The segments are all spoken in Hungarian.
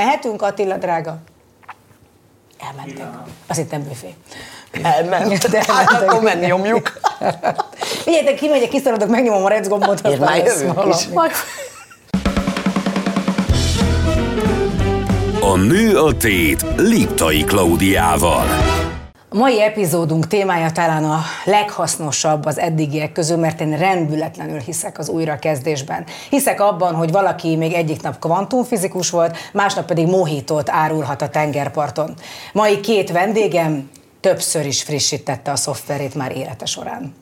Mehetünk, Attila drága? Elmentek. Azt hittem büfé. Elment. De Hát akkor menni nyomjuk. Figyeljetek, kimegyek, kiszaladok, megnyomom a rec gombot, És aztán már jövünk is. A nő a tét Liptai Klaudiával. A mai epizódunk témája talán a leghasznosabb az eddigiek közül, mert én rendületlenül hiszek az újrakezdésben. Hiszek abban, hogy valaki még egyik nap kvantumfizikus volt, másnap pedig mohitót árulhat a tengerparton. Mai két vendégem többször is frissítette a szoftverét már élete során.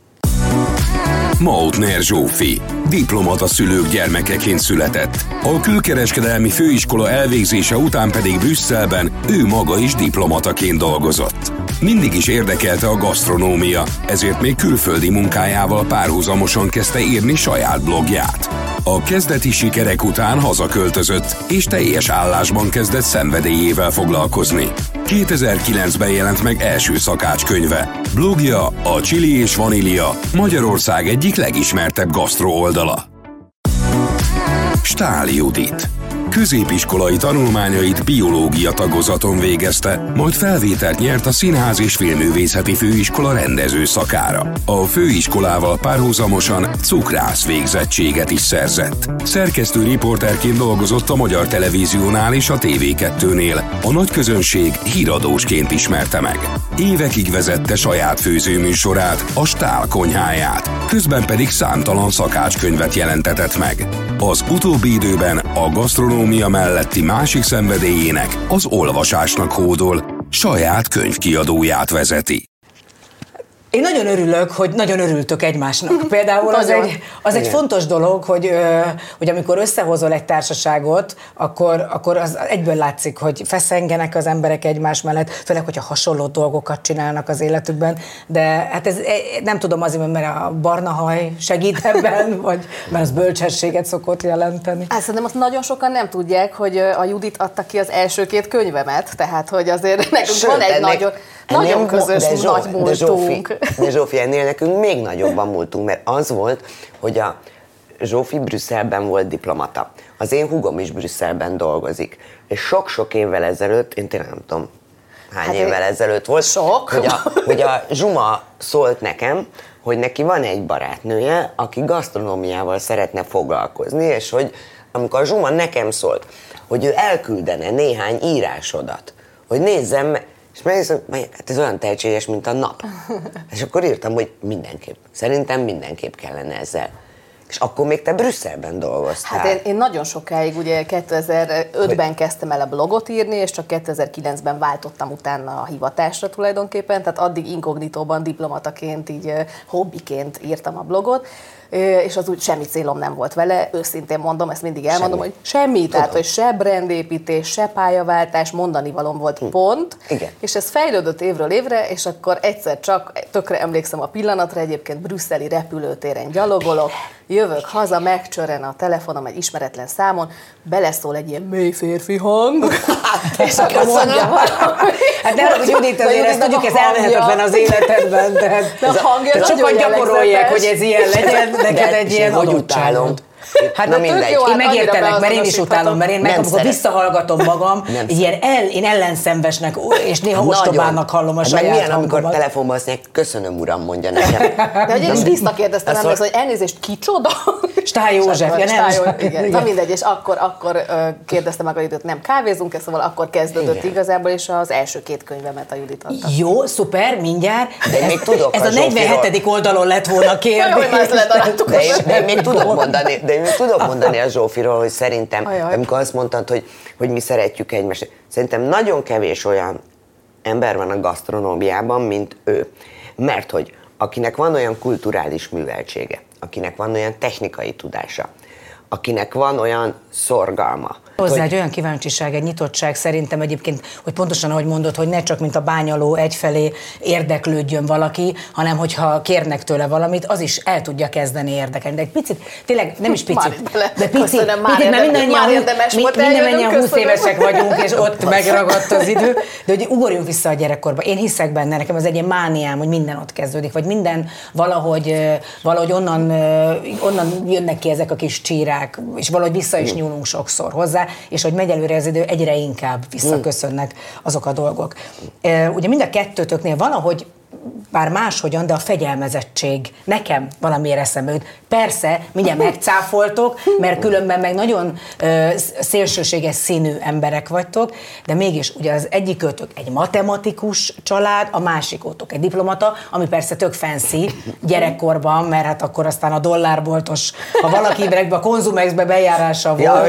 Mautner Zsófi, diplomata szülők gyermekeként született. A külkereskedelmi főiskola elvégzése után pedig Brüsszelben ő maga is diplomataként dolgozott. Mindig is érdekelte a gasztronómia, ezért még külföldi munkájával párhuzamosan kezdte írni saját blogját. A kezdeti sikerek után hazaköltözött, és teljes állásban kezdett szenvedélyével foglalkozni. 2009-ben jelent meg első szakácskönyve. Blogja a Chili és Vanília, Magyarország egyik legismertebb gasztró oldala. Stál Judit. Középiskolai tanulmányait biológia tagozaton végezte, majd felvételt nyert a Színház és Filmművészeti Főiskola rendező szakára. A főiskolával párhuzamosan cukrász végzettséget is szerzett. Szerkesztő riporterként dolgozott a Magyar Televíziónál és a TV2-nél. A nagy közönség híradósként ismerte meg. Évekig vezette saját főzőműsorát, a Stál konyháját, közben pedig számtalan szakácskönyvet jelentetett meg. Az utóbbi időben a gasztronómia melletti másik szenvedélyének, az olvasásnak hódol, saját könyvkiadóját vezeti. Én nagyon örülök, hogy nagyon örültök egymásnak. Például az egy, az egy fontos dolog, hogy, hogy amikor összehozol egy társaságot, akkor, akkor az egyből látszik, hogy feszengenek az emberek egymás mellett, főleg, hogyha hasonló dolgokat csinálnak az életükben. De hát ez e- nem tudom azért, mert a barna haj segít ebben, vagy mert az bölcsességet szokott jelenteni. Hát szerintem azt nagyon sokan nem tudják, hogy a Judit adta ki az első két könyvemet, tehát hogy azért nekünk van egy ennek- nagyon, ennél nagyon mo- közös de Zsó- nagy de Zsófi, múltunk. de Zsófi, ennél nekünk még nagyobban múltunk, mert az volt, hogy a Zsófi Brüsszelben volt diplomata. Az én hugom is Brüsszelben dolgozik. És sok-sok évvel ezelőtt, én tényleg nem tudom, hány Hát évvel ezelőtt volt, Sok. Hogy, a, hogy a Zsuma szólt nekem, hogy neki van egy barátnője, aki gasztronómiával szeretne foglalkozni, és hogy amikor a Zsuma nekem szólt, hogy ő elküldene néhány írásodat, hogy nézzem, és megnézem, hogy hát ez olyan tehetséges, mint a nap. És akkor írtam, hogy mindenképp. Szerintem mindenképp kellene ezzel. És akkor még te Brüsszelben dolgoztál. Hát én, én nagyon sokáig, ugye 2005-ben kezdtem el a blogot írni, és csak 2009-ben váltottam utána a hivatásra tulajdonképpen, tehát addig inkognitóban diplomataként, így hobbiként írtam a blogot, és az úgy semmi célom nem volt vele, őszintén mondom, ezt mindig elmondom, Semmi. hogy semmi, tehát hogy se brandépítés, se pályaváltás, mondani valom volt pont, Hm. Igen. és ez fejlődött évről évre, és akkor egyszer csak, tökre emlékszem a pillanatra, egyébként brüsszeli repülőtéren gyalogolok, jövök haza, megcsörren a telefonom egy ismeretlen számon, beleszól egy ilyen mély férfi hang, és akkor mondja valami. Hát de hogy Judit, De azért ezt tudjuk, ez ellehetetlen az életedben. Tehát, De a hangja tehát sokan gyakorolják, hogy ez ilyen legyen, neked De egy ilyen hogy adottságod. utálom. Hát Na de mindegy. Jó, Én hát megértelek, mert én is utálom, mert én meg, Nem amikor visszahallgatom magam, Nem ilyen el, én ellenszenvesnek, és néha ostobának hallom a Hát meg saját milyen, amikor telefonban azt mondják, köszönöm uram, mondja nekem. De hogy én is visszakérdeztem, nem mondja- hogy elnézést, kicsoda? Stály József, ja, nem. Stály igen. Igen. Na mindegy, és akkor, akkor ö, kérdeztem meg a Judit, nem kávézunk, -e, szóval akkor kezdődött Igen. igazából, és az első két könyvemet a Judit adta. Jó, szuper, mindjárt. De még tudok ez a a 47. Zsófiról. oldalon lett volna Jó, kérdés. hogy már ezt ledaráltuk. De én, de én még tudok mondani, de én tudok mondani a Zsófiról, hogy szerintem, Ajaj. amikor azt mondtad, hogy, hogy mi szeretjük egymást, szerintem nagyon kevés olyan ember van a gasztronómiában, mint ő. Mert hogy akinek van olyan kulturális műveltsége, akinek van olyan technikai tudása, akinek van olyan szorgalma, Hozzá egy olyan kíváncsiság, egy nyitottság szerintem egyébként, hogy pontosan ahogy mondod, hogy ne csak mint a bányaló egyfelé érdeklődjön valaki, hanem hogyha kérnek tőle valamit, az is el tudja kezdeni érdekelni. De egy picit, tényleg nem is picit, de picit, köszönöm, már picit mert mindannyian, mindannyian eljönnöm, 20 köszönöm. évesek vagyunk, és ott megragadt az idő, de hogy ugorjunk vissza a gyerekkorba. Én hiszek benne, nekem ez egy ilyen mániám, hogy minden ott kezdődik, vagy minden valahogy, valahogy onnan, onnan jönnek ki ezek a kis csírák, és valahogy vissza is nyúlnak viszonyulunk sokszor hozzá, és hogy megy előre az idő, egyre inkább visszaköszönnek azok a dolgok. Ugye mind a kettőtöknél valahogy bár máshogyan, de a fegyelmezettség nekem valamiért eszembe jut. Persze, mindjárt megcáfoltok, mert különben meg nagyon ö, szélsőséges színű emberek vagytok, de mégis ugye az egyik egy egy család, a másik egy diplomata, ami persze tök fancy gyerekkorban, mert hát akkor aztán a dollárboltos, ha valaki a konzumexbe bejárása volt. Ja,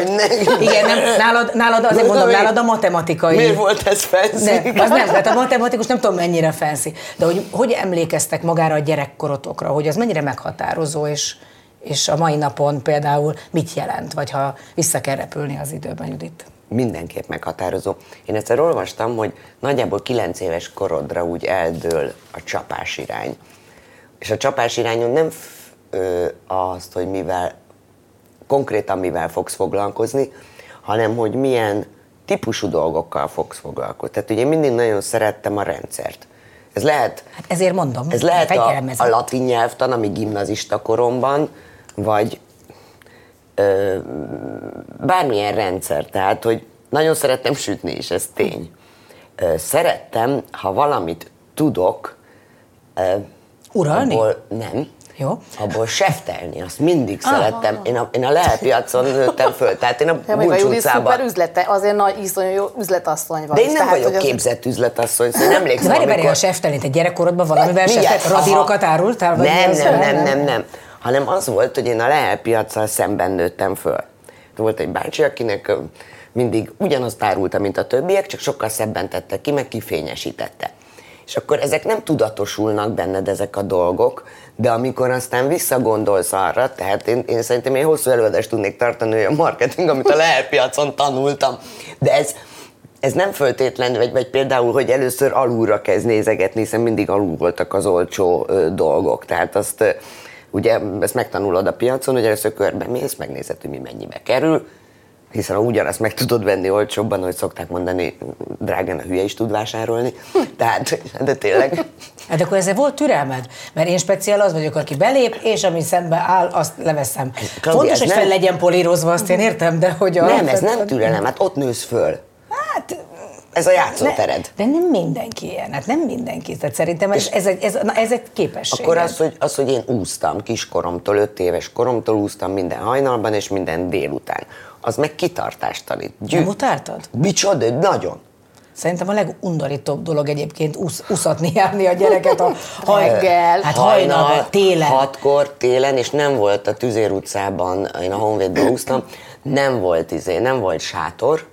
Igen, nem, nálad, nálad azért mondom, nálad a matematikai. Miért volt ez fancy? Nem, az nem, tehát a matematikus nem tudom mennyire fancy, de hogy, hogy emlékeztek magára a gyerekkorotokra, hogy az mennyire meghatározó, és, és a mai napon például mit jelent, vagy ha vissza kell repülni az időben, Judit? Mindenképp meghatározó. Én egyszer olvastam, hogy nagyjából 9 éves korodra úgy eldől a csapás irány. És a csapás irányon nem ö, azt, hogy mivel, konkrétan mivel fogsz foglalkozni, hanem hogy milyen típusú dolgokkal fogsz foglalkozni. Tehát ugye én mindig nagyon szerettem a rendszert. Ez lehet, hát ezért mondom, ez lehet a, a latin nyelvtan, ami gimnazista koromban, vagy ö, bármilyen rendszer. Tehát, hogy nagyon szerettem sütni is, ez tény. Ö, szerettem, ha valamit tudok, ö, Uralni? Abból, nem, jó. Abból seftelni, azt mindig ah. szerettem. Én a, én a lehelpiacon nőttem föl, tehát én a ja, Bulcs utcában... szuper üzlete, azért nagy, iszonyú jó üzletasszony vagy. De én nem tehát, vagyok képzett az... üzletasszony, szóval nem emlékszem, Várj, várj, a seftelni, te gyerekkorodban valamivel seftet, radírokat árultál? Nem, nem, nem, nem, nem, hanem az volt, hogy én a lehelpiacsal szemben nőttem föl. Volt egy bácsi, akinek mindig ugyanazt árulta, mint a többiek, csak sokkal szebben tette ki, meg kifényesítette. És akkor ezek nem tudatosulnak benned ezek a dolgok, de amikor aztán visszagondolsz arra, tehát én, én szerintem én hosszú előadást tudnék tartani olyan marketing, amit a lehelpiacon tanultam, de ez, ez nem föltétlen, vagy, vagy például, hogy először alulra kezd nézegetni, hiszen mindig alul voltak az olcsó ö, dolgok, tehát azt ugye ezt megtanulod a piacon, hogy először körbe mész, megnézed, hogy mi mennyibe kerül, hiszen ha ugyanazt meg tudod venni olcsóbban, hogy szokták mondani, drágán a hülye is tud vásárolni. Tehát, de tényleg. Hát akkor ezzel volt türelmed? Mert én speciál az vagyok, aki belép, és ami szembe áll, azt leveszem. Claudia, Fontos, hogy nem... fel legyen polírozva, azt én értem, de hogy a... Nem, ez nem türelem, hát ott nősz föl. Hát, ez a játszótered. De nem mindenki ilyen, hát nem mindenki. Tehát szerintem ez, ez, egy, ez, na, ez egy képesség. Akkor az hogy, az, hogy én úsztam kiskoromtól, öt éves koromtól úsztam minden hajnalban és minden délután az meg kitartást tanít. Gyű... Nem utáltad? Micsoda, nagyon. Szerintem a legundorítóbb dolog egyébként usz, uszatni járni a gyereket a hajgel. Hát hajnal, hajnal, télen. Hatkor télen, és nem volt a Tüzér utcában, én a Honvédben úsztam, nem volt izé, nem volt sátor,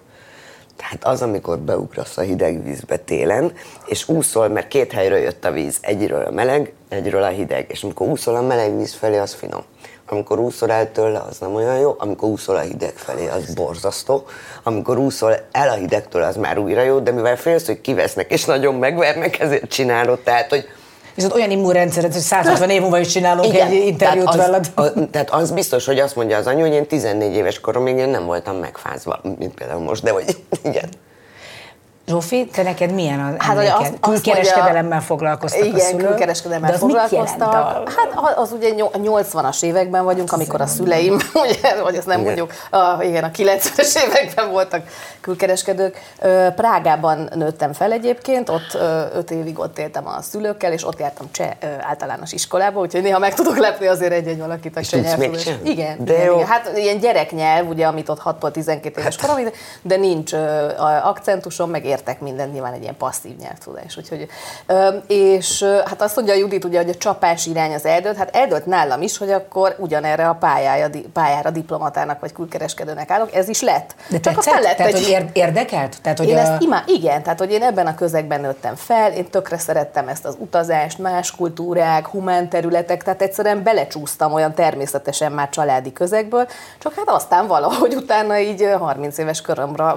tehát az, amikor beugrasz a hideg vízbe télen, és úszol, mert két helyről jött a víz, egyről a meleg, egyről a hideg, és amikor úszol a meleg víz felé, az finom. Amikor úszol el tőle, az nem olyan jó, amikor úszol a hideg felé, az borzasztó, amikor úszol el a hidegtől, az már újra jó, de mivel félsz, hogy kivesznek és nagyon megvernek, ezért csinálod, tehát, hogy Viszont olyan immunrendszeret, hogy 150 év múlva is csinálunk Igen, egy interjút tehát veled. Az, a, tehát az biztos, hogy azt mondja az anyu, hogy én 14 éves koromig én nem voltam megfázva, mint például most, de hogy igen. Zsófi, te neked milyen az hát, az, Külkereskedelemmel foglalkoztak igen, a szülők. külkereskedelemmel de foglalkoztak. A... Hát az ugye 80-as években vagyunk, amikor a szüleim, ugye, vagy azt nem igen. mondjuk, a, igen, a 90-es években voltak külkereskedők. Prágában nőttem fel egyébként, ott öt évig ott éltem a szülőkkel, és ott jártam cseh általános iskolába, úgyhogy néha meg tudok lepni azért egy-egy valakit a cseh. Igen, de igen, jó. igen, hát ilyen gyereknyelv, ugye, amit ott 6 12 éves hát. korom, de nincs akcentusom, meg értek mindent, nyilván egy ilyen passzív nyelvtudás. Úgyhogy, és hát azt mondja Judit, ugye, hogy a csapás irány az eldőlt, hát eldőlt nálam is, hogy akkor ugyanerre a pályája, pályára diplomatának vagy külkereskedőnek állok, ez is lett. De Csak tetszett? lett tehát, egy... hogy érdekelt? Tehát, hogy én a... ezt imá... Igen, tehát hogy én ebben a közegben nőttem fel, én tökre szerettem ezt az utazást, más kultúrák, humán területek, tehát egyszerűen belecsúsztam olyan természetesen már családi közegből, csak hát aztán valahogy utána így 30 éves körömre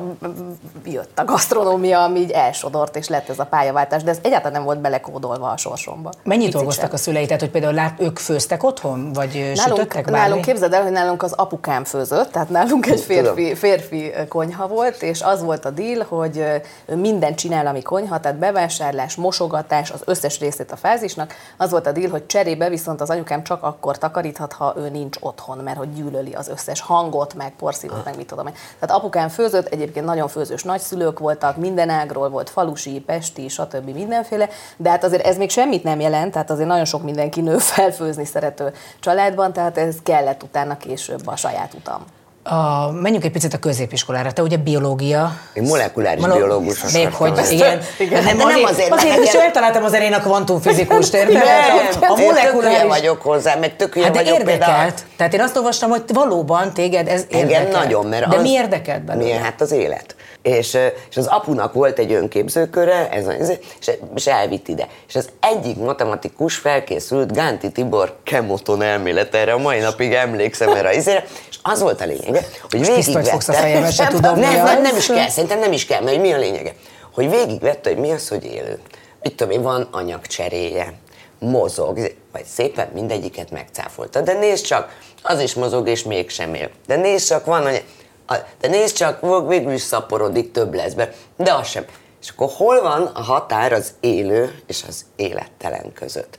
jött a gasztronómia ami, ami így elsodort, és lett ez a pályaváltás, de ez egyáltalán nem volt belekódolva a sorsomba. Mennyit Picit dolgoztak sem. a szülei? Tehát, hogy például lát, ők főztek otthon? Vagy nálunk, Nálunk, sütöttek bármi? nálunk képzeld el, hogy nálunk az apukám főzött, tehát nálunk egy férfi, férfi konyha volt, és az volt a deal, hogy ő mindent csinál, ami konyha, tehát bevásárlás, mosogatás, az összes részét a fázisnak. Az volt a deal, hogy cserébe viszont az anyukám csak akkor takaríthat, ha ő nincs otthon, mert hogy gyűlöli az összes hangot, meg porszívót, meg mit tudom én. Tehát apukám főzött, egyébként nagyon főzős nagyszülők voltak, minden ágról volt, falusi, pesti, stb. mindenféle, de hát azért ez még semmit nem jelent, tehát azért nagyon sok mindenki nő felfőzni szerető családban, tehát ez kellett utána később a saját utam. A, menjünk egy picit a középiskolára. Te ugye biológia. Én molekuláris Molo- biológus Még hogy, lenni. igen. Igen. Nem, De nem azért, azért, azért, is eltaláltam azért én a kvantumfizikust, érted? Nem, a én tök hülye molekuláris... vagyok hozzá, meg tök Hát de vagyok érdekelt. például. Tehát én azt olvastam, hogy valóban téged ez Engem érdekelt. nagyon, mert De az, mi érdekelt belőle? Milyen, hát az élet. És, és az apunak volt egy önképzőköre, ez, ez, és, és elvitt ide. És az egyik matematikus felkészült Gánti Tibor kemoton elmélet erre, a mai napig emlékszem erre, izére, és az volt a lényege, hogy Most pisztolyt fogsz a fejembe, se tudom, nem, nem, nem is kell, szerintem nem is kell, mert mi a lényege? Hogy végigvette, hogy mi az, hogy élő. Mit tudom én, van anyagcseréje, mozog, vagy szépen mindegyiket megcáfolta. De nézd csak, az is mozog, és mégsem él. De nézd csak, van anyag, a- de nézd csak, végül is szaporodik, több lesz be. De az sem. És akkor hol van a határ az élő és az élettelen között?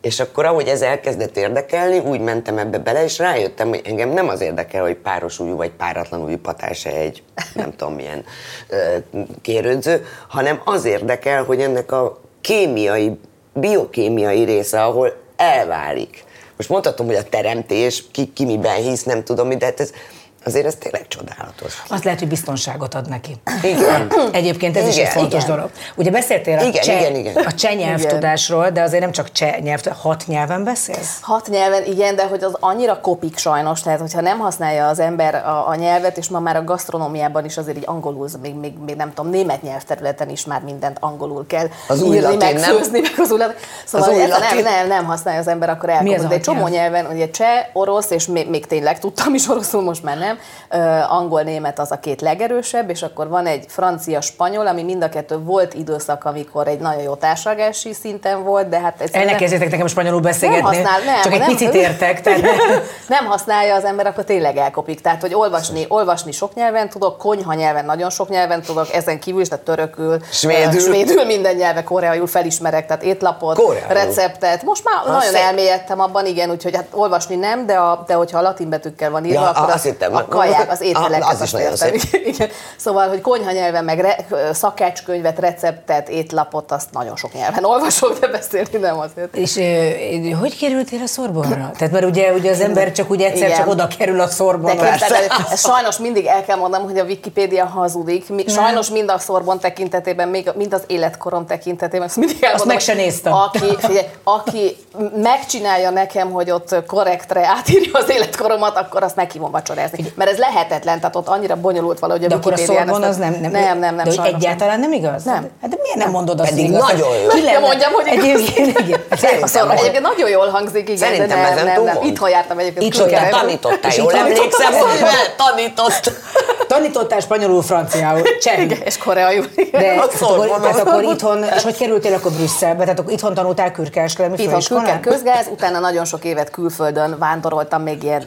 És akkor, ahogy ez elkezdett érdekelni, úgy mentem ebbe bele, és rájöttem, hogy engem nem az érdekel, hogy páros újú vagy páratlan újú patás egy, nem tudom milyen kérődző, hanem az érdekel, hogy ennek a kémiai, biokémiai része, ahol elválik. Most mondhatom, hogy a teremtés, ki, ki miben hisz, nem tudom de hát ez, azért ez tényleg csodálatos. Azt lehet, hogy biztonságot ad neki. Igen. Egyébként ez is Igen, egy fontos igen. dolog. Ugye beszéltél a Igen, cseh, igen, igen. a cseh nyelvtudásról, de azért nem csak cseh nyelv, hat nyelven beszélsz? Hat nyelven, igen, de hogy az annyira kopik sajnos, tehát hogyha nem használja az ember a, a nyelvet, és ma már a gasztronómiában is azért így angolul, még, még, még nem tudom, német nyelvterületen is már mindent angolul kell Az írni, latin, meg nem? főzni, meg az új latin. Szóval Az új nem, nem, nem használja az ember, akkor a De egy csomó nyelv? nyelven, ugye cseh, orosz, és még, még tényleg tudtam is oroszul, most már nem, ö, angol, német az a két legerősebb, és akkor van egy francia, spanyol, ami mind a kettő volt időszak, amikor egy nagyon jó társadalmi szinten volt, de hát ez El ne kezdjétek nekem spanyolul beszélgetni. nem használ, nem, csak egy nem, picit értek. Tehát nem használja az ember, akkor tényleg elkopik. Tehát, hogy olvasni, olvasni sok nyelven tudok, konyha nyelven nagyon sok nyelven tudok, ezen kívül is, tehát törökül, Svédül. svédül minden nyelve, koreaiul felismerek, tehát étlapot, Koreaiul. receptet. Most már Ah, nagyon szép. elmélyedtem abban, igen, úgyhogy hát olvasni nem, de, a, de hogyha a latin betűkkel van írva, Ja, akkor azt az, hittem. A kaják, az Ah, az is nagyon értem. Igen. Szóval, hogy konyha nyelven, meg re, szakácskönyvet, receptet, étlapot, azt nagyon sok nyelven olvasok, de beszélni nem azért. És ö, hogy kerültél a szorbonra? Tehát mert ugye, ugye az ember csak úgy egyszer Igen. csak oda kerül a szorbonra. sajnos mindig el kell mondanom, hogy a Wikipédia hazudik. Mi, sajnos mind a szorbon tekintetében, még mind az életkorom tekintetében, ezt mindig elmondom. meg se néztem. Aki, figyelj, aki megcsinálja nekem, hogy ott korrektre átírja az életkoromat, akkor azt meghívom vacsorázni. Mert ez lehetetlen, tehát ott annyira bonyolult valahogy a De akkor a ezt- az nem, nem, nem, nem, nem de sajnos egyáltalán nem igaz? Nem. Hát de miért nem mondod azt, Pedig igaz? nagyon jó. Ki lenne? Mondjam, hogy igaz. Egyébként, az- egyébként nagyon jól hangzik, igen, Szerintem de nem, ezen nem, túl nem. Itthon jártam egyébként. Itthon tanítottál, jól itt emlékszem, hogy tanított. Tanítottál spanyolul, franciául, csehül. És koreaiul. De hát akkor, itthon, és hogy kerültél akkor Brüsszelbe? Tehát akkor itthon tanultál külkereskedelmi Itthon főiskolán? külker közgáz, utána nagyon sok évet külföldön vándoroltam még ilyen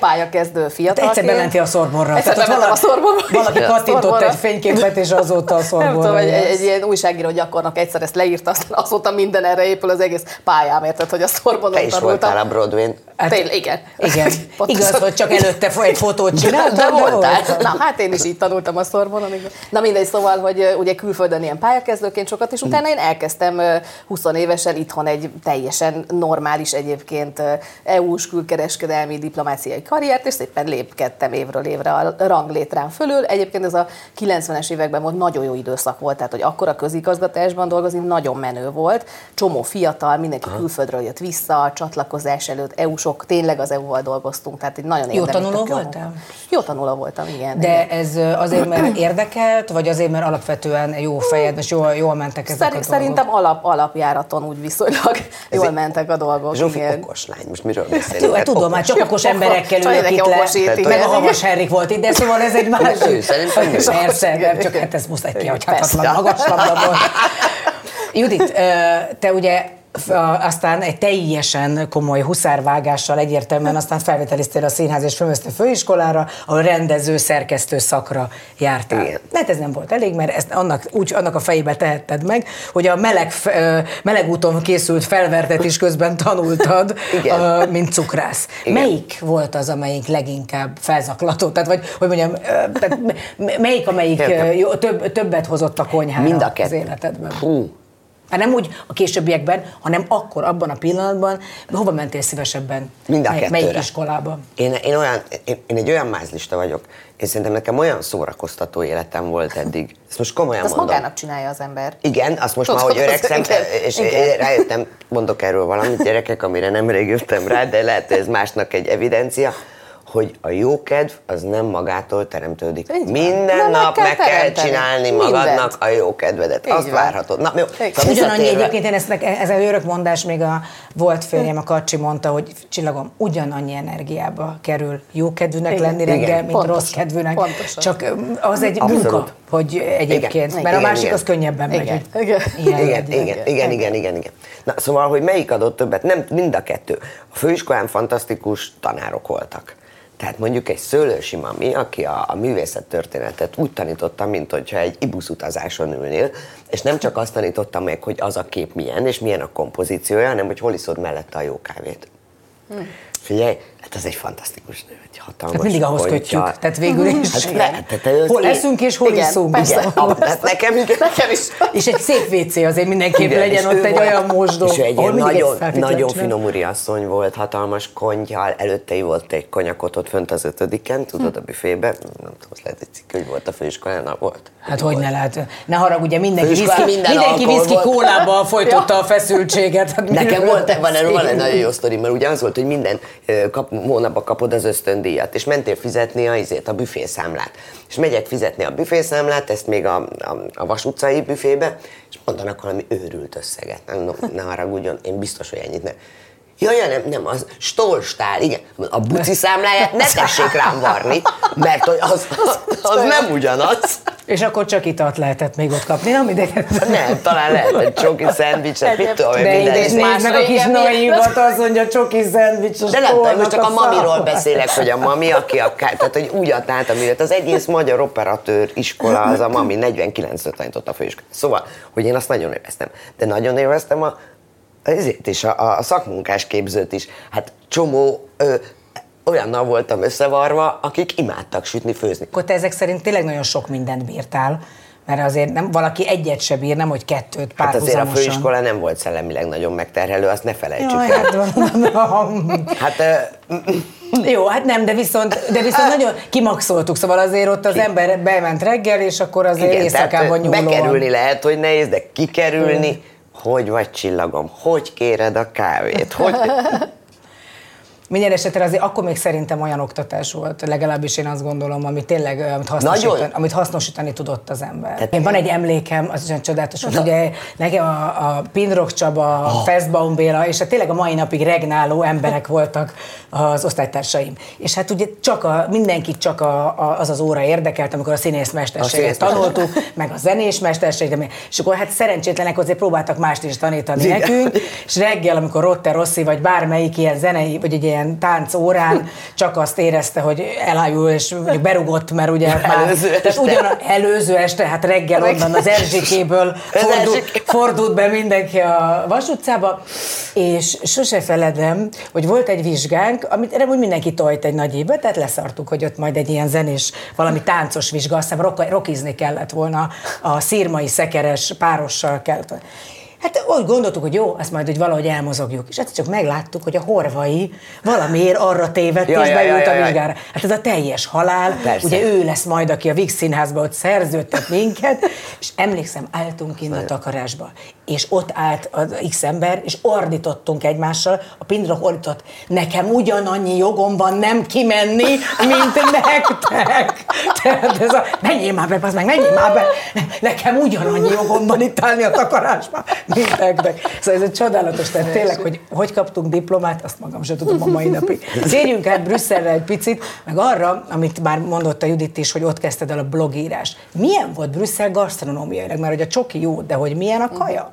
pályakezdő Te fiatalként. egyszer bementél a Szorbonra. Egyszer Tehát bementem a Szorbonba. Valaki kattintott egy fényképet, és azóta a Nem Szorbonra. tudom, egy, egy, egy ilyen újságíró gyakornok egyszer ezt leírta, aztán azóta minden erre épül az egész pályám, érted, hogy a Szorbonon Te is tanultam. voltál a Broadway-n. Hát- Tényleg, igen. Igen. Igaz, hogy csak előtte egy fotót csináltad, De, de voltál. Na, hát én is így tanultam a Szorbonon. igen. Na mindegy, szóval, hogy ugye külföldön ilyen pályakezdőként sokat, és utána én elkezdtem ö, 20 évesen itthon egy teljesen normális egyébként EU-s külkereskedelmi diplomáciai karriert, és szépen lépkedtem évről évre a ranglétrán fölül. Egyébként ez a 90-es években volt nagyon jó időszak volt, tehát hogy akkor a közigazgatásban dolgozni nagyon menő volt. Csomó fiatal, mindenki külföldről jött vissza, a csatlakozás előtt EU-sok, tényleg az EU-val dolgoztunk, tehát egy nagyon Jó tanuló tök jó tanuló voltam, igen, De ez ö, azért, mert érdekelt, vagy azért, mert alapvetően jó fejed, és jól, jól mentek ezek Szeri- a dolgok? Szerintem alap, alapjáraton úgy viszonylag jól egy- mentek a dolgok. Zsófi igen. okos lány, most miről beszélünk? Jó, hát tudom, már csak okos emberekkel ülök itt le, okosít, meg a Havas Henrik volt itt, de szóval ez egy ő másik. szerintem ő. Persze, nem, csak hát ez muszáj kihagyhatatlan magas labda volt. Judit, te ugye aztán egy teljesen komoly huszárvágással egyértelműen aztán felvételiztél a Színház és Filmöztő Főiskolára, ahol rendező, szerkesztő szakra jártál. Igen. Hát ez nem volt elég, mert ezt annak, úgy, annak a fejébe tehetted meg, hogy a meleg, meleg úton készült felvertet is közben tanultad, Igen. mint cukrász. Igen. Melyik volt az, amelyik leginkább felzaklató? Tehát, vagy, hogy mondjam, tehát melyik, amelyik jó, több, többet hozott a konyhára Mind a az kettő. életedben? Hú, Hát nem úgy a későbbiekben, hanem akkor, abban a pillanatban, hova mentél szívesebben? Mind a Mely- Melyik kettőre. iskolában? Én, én, olyan, én, én egy olyan mázlista vagyok, én szerintem nekem olyan szórakoztató életem volt eddig. Ezt most komolyan Azt mondom. magának csinálja az ember. Igen, azt most már, Tudod, hogy öregszem, és igen. rájöttem, mondok erről valamit, gyerekek, amire nemrég jöttem rá, de lehet, hogy ez másnak egy evidencia, hogy a jókedv az nem magától teremtődik. Így van. Minden Na, meg nap kell meg kell csinálni Mindent. magadnak a jókedvedet. Így Azt van. várhatod. Na, jó. Igen. Szóval Ugyanannyi egyébként, én ezt, nek- ez egy örök mondás, még a volt férjem, a Kacsi mondta, hogy csillagom, ugyanannyi energiába kerül jó kedvűnek Igen. lenni reggel, Igen. mint Pontosan. rossz kedvűnek. Pontosan. Csak az egy Abszolút. munka, hogy egyébként, Igen. mert a Igen, másik igen. az könnyebben megy. Igen. hogy Igen. ilyen Igen, legyen. igen, igen, igen, igen, igen. Na, szóval, hogy melyik adott többet? Nem, mind a kettő. A főiskolán fantasztikus tanárok voltak. Tehát mondjuk egy szőlősi mami, aki a, a művészettörténetet úgy tanította, mint hogyha egy ibusz utazáson ülnél, és nem csak azt tanította meg, hogy az a kép milyen, és milyen a kompozíciója, hanem hogy hol iszod mellette a jó kávét. Figyelj, hát ez egy fantasztikus nő, egy hatalmas Hát mindig ahhoz pontja. kötjük, tehát végül is. Hát ne, te- te jössz hol eszünk és hol Igen, iszunk. Igen, hát nekem igen. Nekem is. És egy szép WC azért mindenképp Igen, legyen ott ő egy volt- olyan mosdó. És ő egy ilyen nagyon, nagyon finom úriasszony volt, hatalmas konyhal, előtte volt egy konyakot ott fönt az ötödiken, tudod, a büfébe, nem tudom, lehet egy cikk, hogy volt a főiskolánál, volt. Hát hogy ne lehet. Ne haragudj, mindenki Főiskolán viszki, minden mindenki viszki volt. kólába folytotta a feszültséget. Hát Nekem volt, van, van egy nagyon jó sztori, mert ugye az volt, hogy minden kap, hónapban kapod az ösztöndíjat, és mentél fizetni a, izét, a büfészámlát. És megyek fizetni a büfészámlát, ezt még a, a, a Vas utcai büfébe, és mondanak valami őrült összeget. No, ne haragudjon, én biztos, hogy ennyit nem. Jaj, ja, nem, nem, az stolstál, igen. A buci számláját ne tessék rám varni, mert hogy az, az, az nem ugyanaz. És akkor csak italt lehetett még ott kapni, nem mindegy. Nem, talán lehet egy csoki szendvicset, mit tudom, De minden. is nézd meg a kis Igen, naívat, azt mondja, csoki szendvics. De nem, tudom, most csak a mamiról beszélek, hogy a mami, aki a, tehát hogy úgy adta át a művet, az egész magyar operatőr iskola, az a mami 49-től tanított a főiskola. Szóval, hogy én azt nagyon élveztem. De nagyon élveztem a, ezért is, a, a szakmunkás képzőt is. Hát csomó ö, olyannal voltam összevarva, akik imádtak sütni, főzni. Akkor te ezek szerint tényleg nagyon sok mindent bírtál, mert azért nem, valaki egyet se bír, nem hogy kettőt Hát azért a párhuzamosan. főiskola nem volt szellemileg nagyon megterhelő, azt ne felejtsük Jaj, el. hát, van. Hát ö, Jó, hát nem, de viszont, de viszont nagyon kimaxoltuk, szóval azért ott az ember bement reggel, és akkor azért Igen, éjszakában nyúlóan. bekerülni lehet, hogy nehéz, de kikerülni, hogy vagy csillagom, hogy kéred a kávét, hogy... Minden esetre azért akkor még szerintem olyan oktatás volt, legalábbis én azt gondolom, ami tényleg, amit hasznosítani, Nagyon. amit hasznosítani tudott az ember. Tehát- Én van egy emlékem, az olyan csodálatos, hogy ugye nekem a, a Pinrock Csaba, a Ah. Festbaum Béla, és hát tényleg a mai napig regnáló emberek voltak az osztálytársaim. És hát ugye csak a, mindenkit csak a, a, az az óra érdekelt, amikor a színészmesterséget A színészmesterség. tanultuk, meg a zenés mesterséget, és akkor hát szerencsétlenek azért próbáltak mást is tanítani Igen. nekünk, és reggel, amikor Rotte Rossi, vagy bármelyik ilyen zenei, vagy egy ilyen tánc órán csak azt érezte, hogy elájul, és berugott, mert ugye már, Előző tehát este. ugyan előző este, hát reggel onnan az Erzsikéből fordult, fordult be mindenki a Vas utcába, és sose feledem, hogy volt egy vizsgánk, amit erre úgy mindenki tojt egy nagy évbe, tehát leszartuk, hogy ott majd egy ilyen zenés, valami táncos vizsga, azt hiszem rockizni kellett volna, a szírmai szekeres párossal kellett volna. Hát úgy gondoltuk, hogy jó, ezt majd hogy valahogy elmozogjuk. És egyszer csak megláttuk, hogy a horvai valamiért arra tévedt, Ja, és ja, beült ja, a vizsgára. Hát ez a teljes halál. Persze. Ugye ő lesz majd, aki a Vix Színházba ott szerződtet minket, és emlékszem, álltunk kint a takarásba, és ott állt az X ember, és ordítottunk egymással, a Pindrok ordított, nekem ugyanannyi jogom van nem kimenni, mint nektek. Tehát ez a, menjél már be, az meg, menjél már be, nekem ugyanannyi jogom van itt állni a takarásba, mint nektek. Szóval ez egy csodálatos, tehát tényleg, hogy hogy kaptunk diplomát, azt magam sem tudom a mai napig. Térjünk át Brüsszelre egy picit, meg arra, amit már mondott a Judit is, hogy ott kezdted el a blogírás. Milyen volt Brüsszel gasztronómiailag? Mert hogy a csoki jó, de hogy milyen a kaja?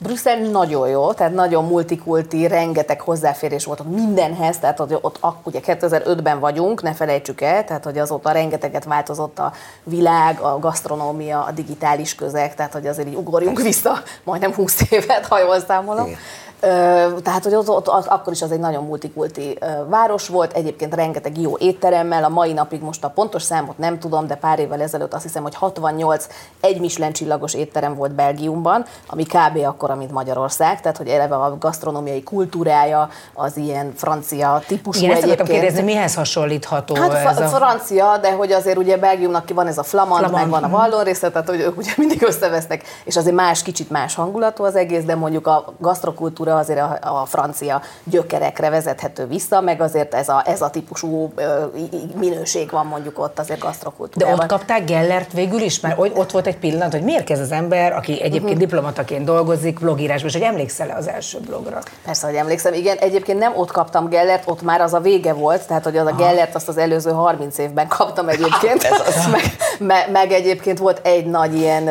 Brüsszel nagyon jó, tehát nagyon multikulti, rengeteg hozzáférés volt ott mindenhez, tehát hogy ott ugye 2005-ben vagyunk, ne felejtsük el, tehát hogy azóta rengeteget változott a világ, a gasztronómia, a digitális közeg, tehát hogy azért így ugorjunk vissza majdnem 20 évet, ha jól számolom. Igen. Tehát, hogy ott, ott, ott akkor is az egy nagyon multikulti város volt, egyébként rengeteg jó étteremmel, a mai napig most a pontos számot nem tudom, de pár évvel ezelőtt azt hiszem, hogy 68 egy Michelin csillagos étterem volt Belgiumban, ami kb. Akkora, mint Magyarország, tehát hogy eleve a gasztronómiai kultúrája az ilyen francia típusú Igen, ezt egyébként. kérdezni, mihez hasonlítható Hát ez a... francia, de hogy azért ugye Belgiumnak ki van ez a flamand, Flamand, meg van a vallon része, tehát hogy ők ugye mindig összevesznek, és azért más, kicsit más hangulatú az egész, de mondjuk a gasztrokultúra azért a, a francia gyökerekre vezethető vissza, meg azért ez a, ez a típusú minőség van mondjuk ott azért De gasztrokultúrában. ott kapták Gellert végül is, mert ott volt egy pillanat, hogy miért kezd az ember, aki egyébként Mhm. diplomataként dolgozik, blogírásban, és hogy emlékszel-e az első blogra? Persze, hogy emlékszem, igen, egyébként nem ott kaptam Gellert, ott már az a vége volt, tehát hogy az a Gellert azt az előző 30 évben kaptam egyébként, meg, meg, meg egyébként volt egy nagy ilyen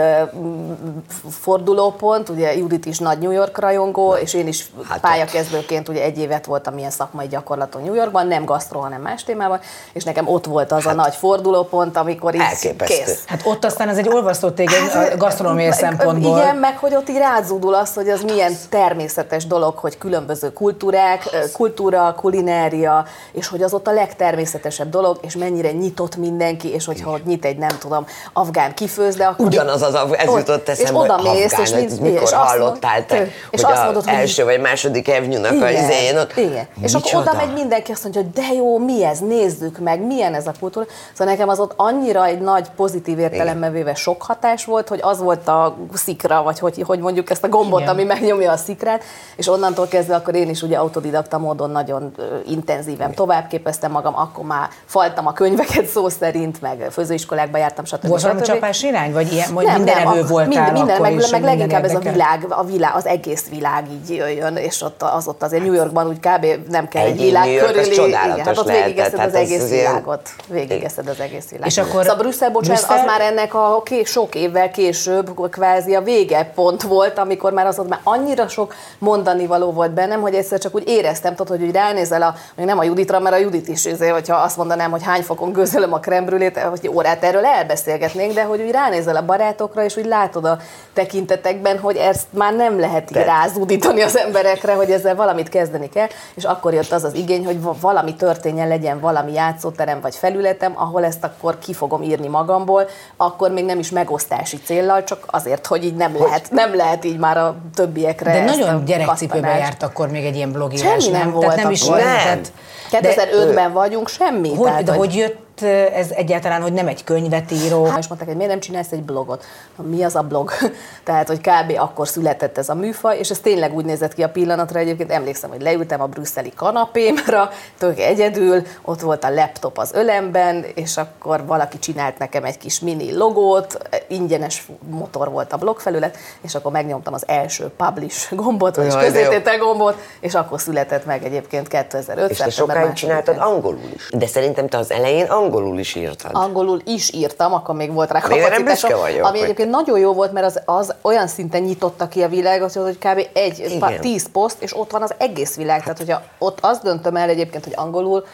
fordulópont, ugye Judit is nagy New York rajongó, és én is Hát pályakezdőként ugye egy évet voltam ilyen szakmai gyakorlaton New Yorkban, nem gasztro, hanem más témában, és nekem ott volt az a nagy fordulópont, amikor így elképesztő. kész. Hát ott aztán ez egy olvasztó téged a gasztronómiai szempontból. Igen, meg hogy ott így rázúdul az, hogy az milyen természetes dolog, hogy különböző kultúrák, ö, kultúra, kulinária, és hogy az ott a legtermészetesebb dolog, és mennyire nyitott mindenki, és hogyha ott nyit egy, nem tudom, afgán kifőzde, akkor... Ugyanaz az, a- ez Ott- jutott és eszembe, hogy oda mész, afgán, és, mind- mikor és azt hallottál te, és hogy azt az mondod, hogy első vagy második evnyúnak az izén ott. igen. És akkor oda megy mindenki, azt mondja, hogy de jó, mi ez, nézzük meg, milyen ez a kultúra. Szóval nekem az ott annyira egy nagy pozitív értelemben véve sok hatás volt, hogy az volt a szikra, vagy hogy, hogy mondjuk ezt a gombot, Igen. ami megnyomja a szikrát, és onnantól kezdve akkor én is ugye autodidakta módon nagyon intenzíven továbbképeztem magam, akkor már faltam a könyveket szó szerint, meg főzőiskolákba jártam, stb. Volt valami csapás irány, vagy ilyen, vagy minden evő ak- voltál minden, minden, akkor meg, is, meg leginkább ez a világ, a világ, az egész világ így jöjjön, és ott az ott azért New Yorkban úgy kb. nem kell egy, Egy világ New körüli, igen, hát ott végigeszed az az egész az világot, végigeszed az egész világot. És akkor szóval Brüsszel, bocsánat, Brüsszel- az már ennek a sok évvel később kvázi a vége pont volt, amikor már az ott már annyira sok mondani való volt bennem, hogy egyszer csak úgy éreztem, tudod, hogy úgy ránézel a, még nem a Juditra, mert a Judit is, azért, hogyha azt mondanám, hogy hány fokon gőzölöm a krembrülét, hogy órát erről elbeszélgetnénk, de hogy úgy ránézel a barátokra, és úgy látod a tekintetekben, hogy ezt már nem lehet így rázúdítani az emberekre, hogy ezzel valamit kezdeni kell, és akkor jött az az igény, hogy va- valami történjen, legyen valami játszóterem vagy felületem, ahol ezt akkor ki fogom írni magamból, akkor még nem is megosztási céllal, csak azért, hogy így nem lehet, nem lehet így már a többiekre De nagyon gyerekcipőben járt akkor még egy ilyen blogírás, Semmi nem nem? volt Tehát nem is. Nem. tehát- 2005-ben vagyunk, semmi. Hogy, tehát, de hogy jött ez egyáltalán, hogy nem egy könyvet író? Hát, és mondták, hogy miért nem csinálsz egy blogot? Mi az a blog? Tehát, hogy kb. akkor született ez a műfaj, és ez tényleg úgy nézett ki a pillanatra. Egyébként emlékszem, hogy leültem a brüsszeli kanapémra, tök egyedül, ott volt a laptop az ölemben, és akkor valaki csinált nekem egy kis mini logót, ingyenes motor volt a blog felület, és akkor megnyomtam az első publish gombot, vagy közététel gombot, és akkor született meg egyébként 2005 És te sokáig csináltad angolul is. De szerintem te az elején angolul is írtad. Angolul is írtam, akkor még volt rá kapacitásom, vagyok, ami egyébként nagyon jó volt, mert az, az olyan szinten nyitotta ki a világot, hogy kb. egy, Igen. tíz poszt, és ott van az egész világ. Tehát, hogyha ott azt döntöm el egyébként, hogy angolul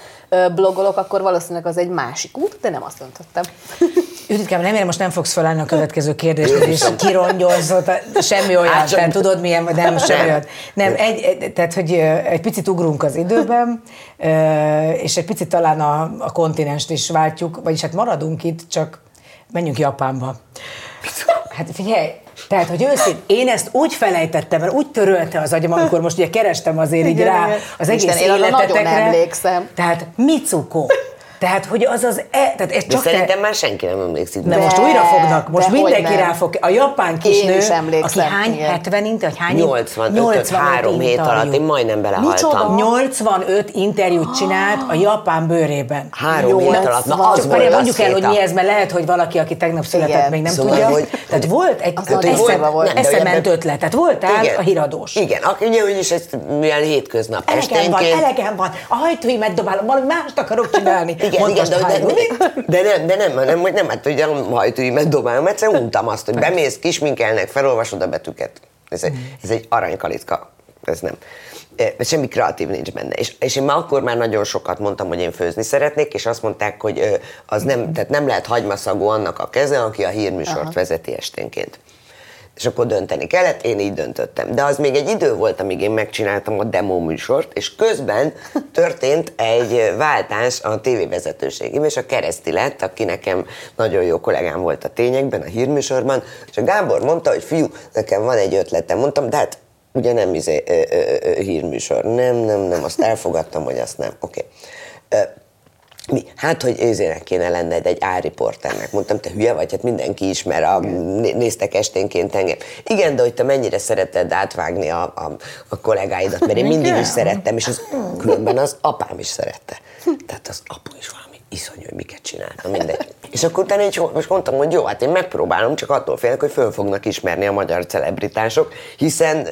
blogolok, akkor valószínűleg az egy másik út, de nem azt döntöttem. Juditkám, remélem most nem fogsz felállni a következő kérdést, és kirongyolzott, semmi olyan, tehát csak- tudod milyen, vagy nem, semmi Nem. olyan. Nem, egy, egy- tehát, hogy egy picit ugrunk az időben, és egy picit talán a, a kontinenst is váltjuk, vagyis hát maradunk itt, csak menjünk Japánba. Hát figyelj, Tehát, hogy őszintén, én ezt úgy felejtettem, mert úgy törölte az agyam, amikor most ugye kerestem azért így rá az egész Isten, én arra nagyon életetekre. emlékszem. Tehát Mitsuko. Tehát, hogy az az... E, tehát ez De csak szerintem te, már senki nem emlékszik. de De- most újra fognak, most mindenki rá fog. A japán kisnő, is aki hány, igen. 70 inter, vagy hány 85 három hét interjú. alatt én majdnem belehaltam. Micsoda? 85 interjút csinált a japán bőrében. Három hét alatt. Na, az Csak mondjuk el, hogy mi ez, mert lehet, hogy valaki, aki tegnap született, Igen. még nem Szóval, tudja. hogy- Tehát volt egy eszement ötlet. Tehát voltál a híradós. Igen, aki ugye úgyis ezt milyen hétköznap Elegem van, esténként. elegem van, a hajtóimet dobálom, valami mást akarok csinálni. Igen, igen, de, de, de, nem, de nem, nem, nem, nem, hát ugye a hajtűimet dobálom, egyszerűen untam azt, hogy bemész, kisminkelnek, felolvasod a betűket. Ez egy, ez egy aranykalitka, ez nem. Eh, Semmi kreatív nincs benne. És, és én már akkor már nagyon sokat mondtam, hogy én főzni szeretnék, és azt mondták, hogy az nem, tehát nem lehet hagymaszagú annak a keze, aki a hírműsort Aha. vezeti esténként. És akkor dönteni kellett, én így döntöttem. De az még egy idő volt, amíg én megcsináltam a demo műsort, és közben történt egy váltás a tévévezetőségében, és a Kereszti lett, aki nekem nagyon jó kollégám volt a tényekben, a hírműsorban, és a Gábor mondta, hogy fiú, nekem van egy ötletem. Mondtam, de hát ugye nem izé, ö, ö, ö, hírműsor. Nem, nem, nem, azt elfogadtam, hogy azt nem. Oké. Okay. Mi? Hát, hogy őzének kéne lenned egy áriporternek. Mondtam, te hülye vagy, hát mindenki ismer, a, né- néztek esténként engem. Igen, de hogy te mennyire szereted átvágni a, a, a kollégáidat, mert én mindig is szerettem, és az, különben az apám is szerette. Tehát az apu is valami iszonyú, hogy miket csináltam, mindegy. És akkor utána így most mondtam, hogy jó, hát én megpróbálom, csak attól félek, hogy föl fognak ismerni a magyar celebritások, hiszen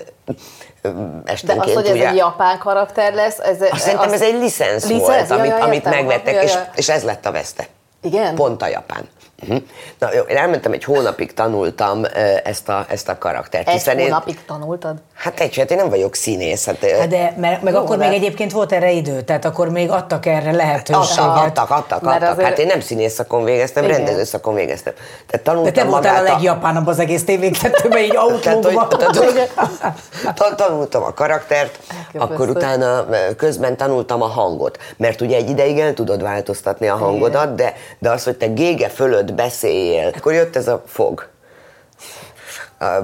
ö, De esténként az, hogy ez ugye, egy japán karakter lesz, ez, azt szerintem ez egy licensz, Licensz? volt, Ja, amit, ja, amit értem. megvettek, Ja, és, ja. és ez lett a veszte. Igen? Pont a japán. Uh-huh. Na jó, én elmentem, egy hónapig tanultam ezt a, ezt a karaktert. Egy hiszen én, hónapig tanultad? Hát egy, hát én nem vagyok színész. Hát, Hát de, mert, meg Jó, akkor de- még egyébként volt erre idő, tehát akkor még adtak erre lehetőséget. Adtak, adtak, adtak, adtak. azért- Hát én nem színész szakon végeztem, Igen. rendező szakon végeztem. Tehát De tanultam te voltál a legjapánabb az egész tévékettőben, így autóban. tanultam a karaktert, akkor utána közben tanultam a hangot. Mert ugye egy ideig el tudod változtatni a hangodat, de, de az, hogy te gége fölött beszéljél, akkor jött ez a fog.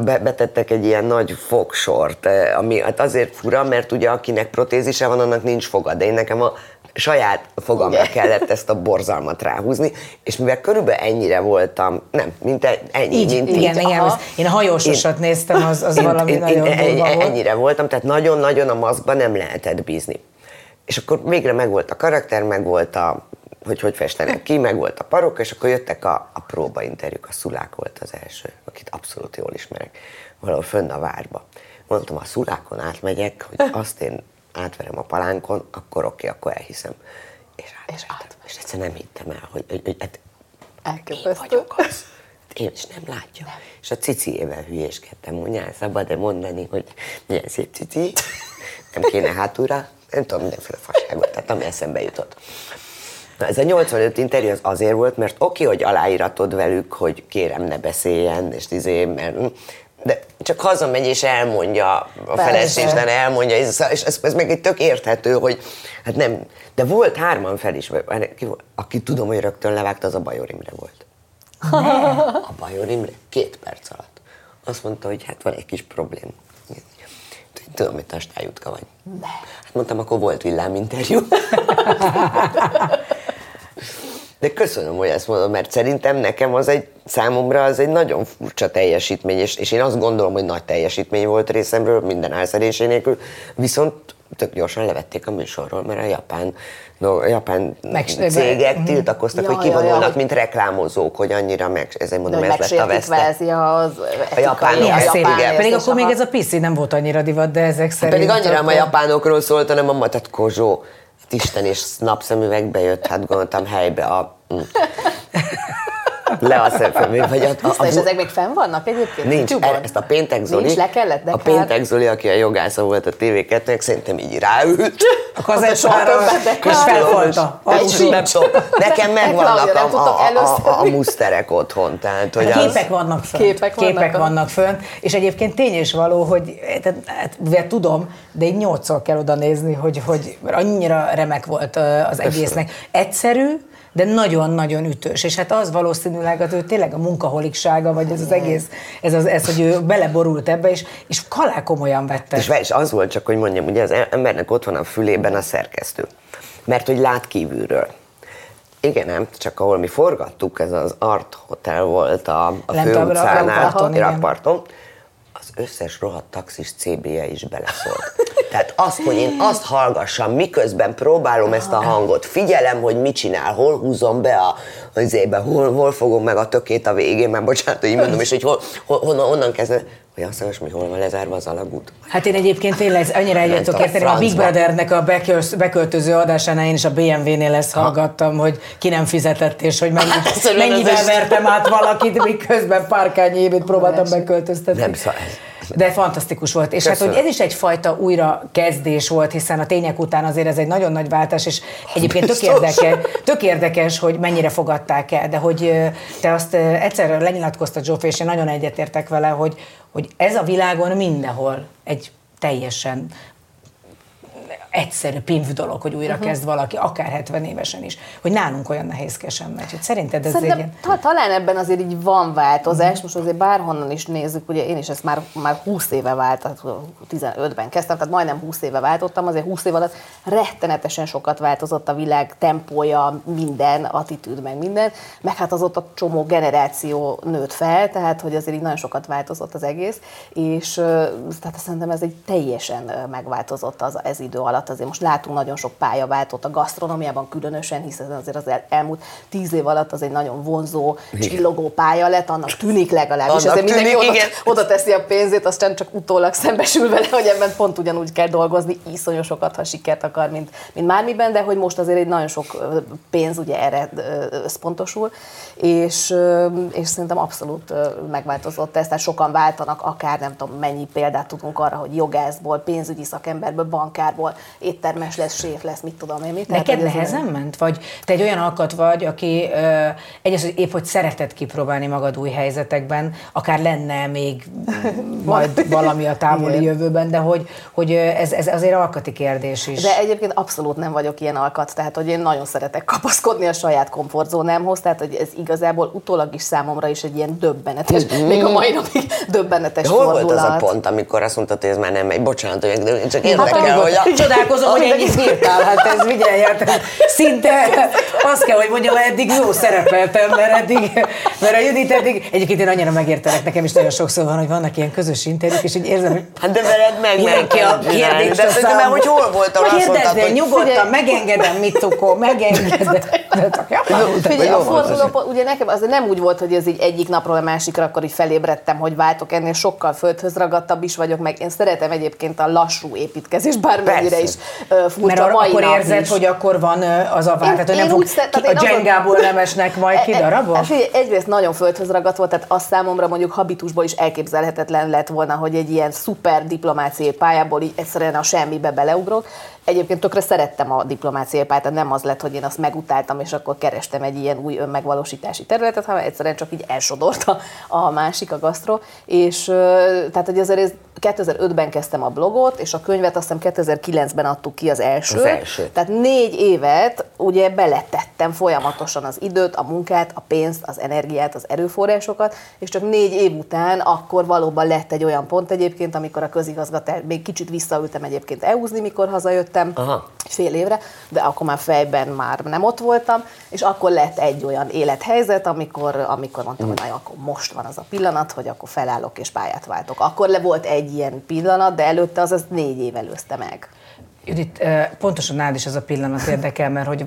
Betettek egy ilyen nagy fogsort, ö, ami hát azért fura, mert ugye akinek protézise van, annak nincs foga, de én nekem a saját fogamra Igen. kellett ezt a borzalmat ráhúzni, és mivel körülbelül ennyire voltam, nem, mint egy, ennyi, Így, mint igen, így, igen. aha. Én a hajósosat néztem, az, az valami én, nagyon én, durva en- volt. ennyire voltam, tehát nagyon-nagyon a maszkban nem lehetett bízni. És akkor végre megvolt a karakter, megvolt a, hogy hogy festenek ki, megvolt a parok, és akkor jöttek a, a próbainterjúk. A Szulák volt az első, akit abszolút jól ismerek, valahol fönn a várba. Mondtam, a Szulákon átmegyek, hogy azt én átverem a palánkon, akkor oké, akkor elhiszem. És átvertem. És, és egyszer nem hittem el, hogy, hogy, hogy hát én vagyok az. Én is nem látja. Nem. És a ciciével hülyéskedtem, mondjál, szabad-e mondani, hogy milyen szép cici, nem kéne hátulra, nem tudom, mindenféle fasságot, tehát ami eszembe jutott. Na, ez a 85 interjú az azért volt, mert oké, hogy aláíratod velük, hogy kérem ne beszéljen, és izé, mert de csak hazamegy és elmondja, a feleséglen elmondja, és ez, ez, meg egy tök érthető, hogy hát nem, de volt hárman fel is, aki tudom, hogy rögtön levágta, az a Bajor Imre volt. A Bajor Imre két perc alatt. Azt mondta, hogy hát van egy kis problém. Tudom, hogy tastályutka vagy. Hát mondtam, akkor volt villáminterjú. De köszönöm, hogy ezt mondod, mert szerintem nekem az egy, számomra az egy nagyon furcsa teljesítmény, és, és én azt gondolom, hogy nagy teljesítmény volt részemről, minden álszerésé nélkül, viszont tök gyorsan levették a műsorról, mert a japán, no, a japán Meg- cégek tiltakoztak, Ja, hogy ja, ja, kivonulnak, hogy- mint reklámozók, hogy annyira meg, ezért mondom, ez lett a veszte. kvázi az etikai, japán- Milyen a japán Pedig érzés, akkor még ez a piszi nem volt annyira divat, de ezek szerint... Pedig annyira nem a japánokról szólt, hanem a tehát Kozsó, hát Isten és napszemüvegbe jött, hát gondoltam helybe a... mm. Le a szemfemű, vagy a, a, Tiszta, és a, ezek még fenn vannak egyébként? Nincs, YouTube-on? e- ezt a péntek Zoli, Nincs, le kellett, de a péntek Zoli, aki a jogásza volt a TV2-nek, szerintem így ráült. A kazettára, és tudom. Nekem megvannak a, a, a, a, a muszterek otthon. Tehát, hogy Hát az, képek vannak fönt. Képek vannak képek vannak fönt. És egyébként tény és való, hogy tehát, hát, tudom, de így nyolcszor kell oda nézni, hogy, hogy mert annyira remek volt az egésznek. Egyszerű, de nagyon-nagyon ütős. És hát az valószínűleg az ő tényleg a munkaholiksága, vagy ez az egész, ez, az, ez hogy ő beleborult ebbe, és, és kalá komolyan vette. És, és az volt csak, hogy mondjam, ugye az embernek ott van a fülében a szerkesztő. Mert hogy lát kívülről. Igen, nem, csak ahol mi forgattuk, ez az Art Hotel volt a, a Lent a főutcánál, rakparton, összes rohadt taxis CB-je is beleszólt. Tehát azt, hogy én azt hallgassam, miközben próbálom ezt a hangot, figyelem, hogy mit csinál, hol húzom be a, az ébe, hol, hol fogom meg a tökét a végén, mert bocsánat, hogy így mondom, és hogy hol, hol, honnan, onnan kezdve, hogy azt mondja, hogy hol van lezárva az alagút. Hát én egyébként tényleg annyira egyet tudok érteni, a Big. Brothernek a beköltöző adásánál én is a BMW-nél ezt hallgattam, hogy ki nem fizetett, és hogy mennyi, mennyivel ez vertem át valakit, miközben párkányi évét próbáltam beköltöztetni. Nem szó- De fantasztikus volt. És hát, Köszönöm. hogy ez is egyfajta újra kezdés volt, hiszen a tények után azért ez egy nagyon nagy váltás, és egyébként tök érdekes, tök érdekes, hogy mennyire fogadták el, de hogy te azt egyszer lenyilatkoztad Zsófi, és én nagyon egyetértek vele, hogy, hogy ez a világon mindenhol egy teljesen egyszerű pimp dolog, hogy újra kezd valaki, akár 70 évesen is, hogy nálunk olyan nehézkesen megy. Hogy szerinted ez Szerintem egy... ta, talán ebben azért így van változás, most azért bárhonnan is nézzük, ugye én is ezt már, már 20 éve vált, tehát 15-ben kezdtem, tehát majdnem 20 éve váltottam, azért 20 év alatt rettenetesen sokat változott a világ tempója, minden, attitűd, meg minden, meg hát az ott a csomó generáció nőtt fel, tehát hogy azért így nagyon sokat változott az egész, és tehát szerintem ez egy teljesen megváltozott az, ez idő alatt, azért most látunk nagyon sok pályaváltót a gasztronómiában különösen, hiszen azért az el, elmúlt tíz év alatt az egy nagyon vonzó, csillogó pálya lett, annak tűnik legalábbis, Annak azért mindenki tűnik, oda, igen. oda teszi a pénzét, aztán csak utólag szembesül vele, hogy ebben pont ugyanúgy kell dolgozni, iszonyosokat, ha sikert akar, mint, mint mármiben, de hogy most azért egy nagyon sok pénz ugye erre összpontosul, és, és szerintem abszolút megváltozott ez, tehát sokan váltanak, akár nem tudom mennyi példát tudunk arra, hogy jogászból, pénzügyi szakemberből, bankárból, éttermes lesz, séf lesz, mit tudom én mit. Tehát, Neked ez nehezen ment? Vagy te egy olyan alkat vagy, aki ö, egyrészt hogy épp, hogy szereted kipróbálni magad új helyzetekben, akár lenne még majd valami a távoli jövőben, de hogy, hogy ez, ez azért alkati kérdés is. De egyébként abszolút nem vagyok ilyen alkat, tehát hogy én nagyon szeretek kapaszkodni a saját komfortzónámhoz, tehát hogy ez igazából utólag is számomra is egy ilyen döbbenetes, még a mai napig döbbenetes De hol volt fordulat. az a pont, amikor azt mondtad, hogy ez már nem megy? Bocsánat, hogy csak Hát érdekel, hogy a... Csodálkozom, hogy ennyit bírtál, hát ez vigyelj, hát szinte azt kell, hogy mondjam, eddig jó szerepeltem, mert eddig, mert a Judit eddig, egyébként én annyira megértelek, nekem is nagyon sokszor van, hogy vannak ilyen közös interjúk, és így érzem, hogy Hát de veled meg Mindenki a kérdést De a szerintem, számba. hogy hol volt, ahol azt mondtad, hogy... nyugodtan, Figyelj. megengedem, mit tukó, megengedem. Figyelj, a fordulópont, ugye nekem az nem úgy volt, hogy ez így egyik napról a másikra akkor így felébredtem, hogy váltok, ennél sokkal földhöz ragadtabb is vagyok, meg én szeretem egyébként a lassú építkezés, bármennyire Persze. Is furcsa Mert arra mai akkor érzed, is. hogy akkor van az a vár, Én- tehát hogy nem fog úgy szer- ki, tehát a én azon- Jengából nem esnek majd ki E- e- figyelj, egyrészt nagyon földhöz ragadt volt, tehát az számomra mondjuk habitusból is elképzelhetetlen lett volna, hogy egy ilyen szuper diplomáciai pályából így egyszerűen a semmibe beleugrok. Egyébként tökre szerettem a diplomáciai pályát, nem az lett, hogy én azt megutáltam, és akkor kerestem egy ilyen új önmegvalósítási területet, hanem egyszerűen csak így elsodort a, a másik, a gasztro. És tehát, hogy azért ez 2005-ben kezdtem a blogot, és a könyvet azt hiszem 2009-ben adtuk ki az elsőt. Az első. Tehát négy évet ugye beletettem folyamatosan az időt, a munkát, a pénzt, az energiát, az erőforrásokat, és csak négy év után akkor valóban lett egy olyan pont egyébként, amikor a közigazgatás, még kicsit visszaültem egyébként EU-zni, mikor hazajöttem, Aha. fél évre, de akkor már fejben már nem ott voltam, és akkor lett egy olyan élethelyzet, amikor, amikor mondtam, hogy na, jó, akkor most van az a pillanat, hogy akkor felállok és pályát váltok. Akkor le volt egy ilyen pillanat, de előtte az, az négy év előzte meg. Judit, pontosan nálad is az a pillanat érdekel, mert hogy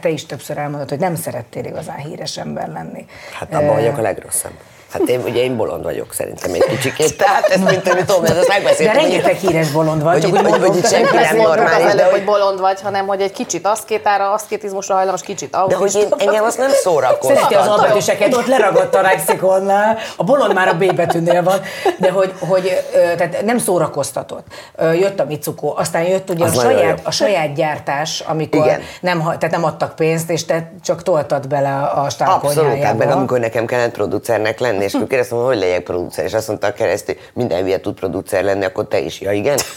te is többször elmondod, hogy nem szerettél igazán híres ember lenni. Hát abban vagyok a legrosszabb. Hát én, ugye én bolond vagyok szerintem egy kicsikét, tehát ezt mint amit tudom, ezt De megbeszéltük. rengeteg híres bolond van, Hogy csak úgy mondom, hogy itt senki Nem nem normális, de előbb, hogy- bolond vagy, hanem hogy egy kicsit aszkétára, aszkétizmusra hajlamos, kicsit De hogy autista. én, engem azt nem szórakoztat. Szereti az albetűseket, ott leragadt a lexikonnál, a bolond már a B betűnél van, de hogy, hogy tehát nem szórakoztatott. Jött a Mitsuko, aztán jött ugye a Az nagyon saját, a saját gyártás, amikor Igen. nem, tehát nem adtak pénzt, és te csak toltad bele a Abszolút, hát meg amikor nekem kellett producernek lenni, lenni, és akkor kérdeztem, hogy legyek producer, és azt mondta a keresztül, minden hülye tud producer lenni, akkor te is, ja igen.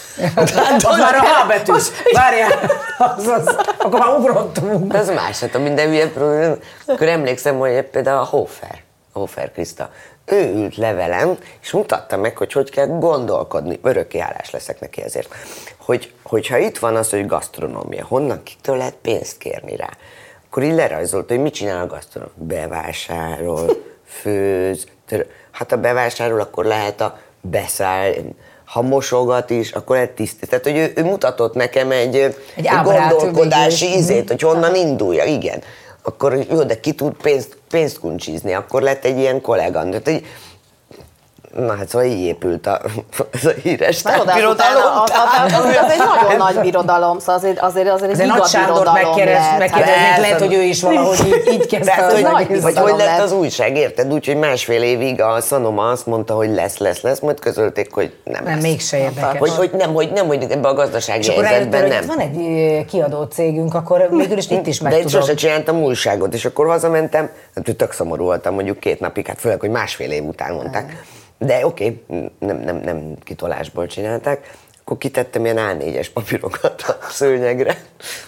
Hát, az már a H betűs. Várjál, az, az, akkor már ugrottunk. Az más, hát a minden hülye producer. Akkor emlékszem, hogy például a Hofer, Hofer Krista, ő ült le velem, és mutatta meg, hogy hogy kell gondolkodni. Örökké állás leszek neki ezért. Hogy, hogyha itt van az, hogy gasztronómia, honnan kitől lehet pénzt kérni rá? Akkor így lerajzolt, hogy mit csinál a gasztronóm. Bevásárol, főz, hát a bevásárol, akkor lehet a beszáll, ha mosogat is, akkor lehet tisztít. Tehát, hogy ő, ő mutatott nekem egy, egy, egy gondolkodási ízét, hogy honnan indulja, igen akkor jó, de ki tud pénzt, pénzt kuncsizni, akkor lett egy ilyen kollégám. Tehát, egy, Na hát szóval így épült a, az a híres birodalom. Az, az, az, az, egy nagyon nagy birodalom, szóval azért, azért, azért egy Nagy Sándor megkérdeznék, lehet, hogy ő is valahogy így, így kezdte. Tehát, hogy, nagy vagy hogy lett az újság, érted? Úgyhogy másfél évig a Sanoma azt mondta, hogy lesz, lesz, lesz, majd közölték, hogy nem Nem, lesz. mégse érdekes. Hogy, hogy nem, hogy nem, hogy ebben a gazdasági helyzetben nem. Van egy kiadó cégünk, akkor végül is itt is meg De tudom. sose csináltam újságot, és akkor hazamentem, hát tök szomorú voltam mondjuk két napig, hát főleg, hogy másfél év után mondták. De oké, okay, nem, nem, nem kitolásból csinálták. Akkor kitettem ilyen A4-es papírokat a szőnyegre,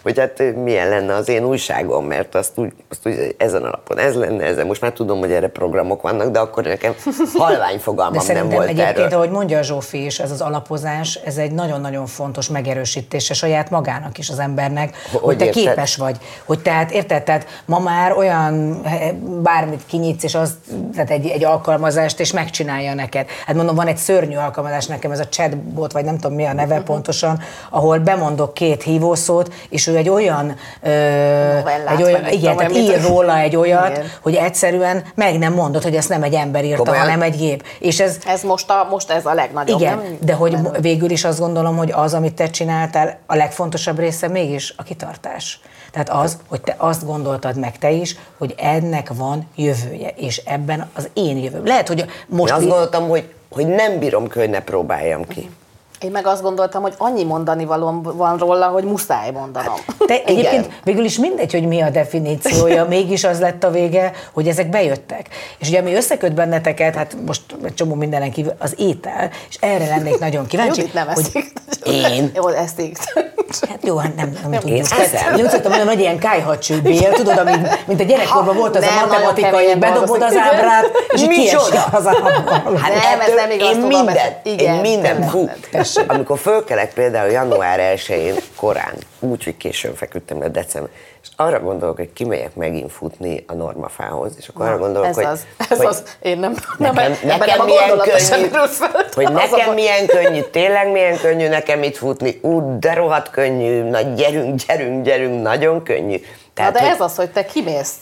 hogy hát milyen lenne az én újságom, mert azt úgy, azt úgy ezen alapon ez lenne, ezen. Most már tudom, hogy erre programok vannak, de akkor nekem halvány fogalmam De nem volt egyébként, erről. ahogy mondja a Zsófi is, ez az alapozás, ez egy nagyon-nagyon fontos megerősítése saját magának is az embernek, hogy, hogy te érted? képes vagy. Hogy tehát, érted, tehát ma már olyan eh, bármit kinyitsz, és az, tehát egy, egy alkalmazást, és megcsinálja neked. Hát mondom, van egy szörnyű alkalmazás nekem, ez a chatbot, vagy nem tudom mi a neve pontosan, ahol bemondok két hívószót, és ő egy olyan, ö, Novellát, egy olyan igen, tehát ír róla egy olyat, Igen. hogy egyszerűen meg nem mondod, hogy ezt nem egy ember írta, Komolyan? hanem egy gép. És ez, Ez most, a, most ez a legnagyobb, igen, nem? de hogy végül is azt gondolom, hogy az, amit te csináltál, a legfontosabb része mégis a kitartás. Tehát az, hogy te azt gondoltad meg te is, hogy ennek van jövője, és ebben az én jövőm. Lehet, hogy most... Én azt gondoltam, hogy, hogy nem bírom hogy ne próbáljam ki. Én meg azt gondoltam, hogy annyi mondani valóm van róla, hogy muszáj mondanom. Te Igen. egyébként végül is mindegy, hogy mi a definíciója, mégis az lett a vége, hogy ezek bejöttek. És ugye ami összeköt benneteket, hát most egy csomó mindenen kívül, az étel, és erre lennék nagyon kíváncsi. Judit nem hogy eszik. Én? Jó, így. Hát jó, hát nem, nem, nem tudjuk. Én úgy szoktam hogy ilyen kájhacsőbél, tudod, amit, mint a gyerekkorban volt az Nem, a matematikai, bedobod az ábrát, és kiesik az ábrában. Hát Nem, ez nem igaz, én tudom, minden, én minden, fú, amikor fölkelek például január 1-én korán, úgy, hogy későn feküdtem le december, és arra gondolok, hogy kimegyek megint futni a normafához, és akkor arra gondolok, ez hogy, az, ez hogy az, én nem, nem, nekem, ebben nekem nem a milyen könnyű, fel. hogy a nekem baj. milyen könnyű, tényleg milyen könnyű nekem itt futni, ú, de rohadt könnyű, na gyerünk, gyerünk, gyerünk, nagyon könnyű. Na de hogy- ez az, hogy te kimész.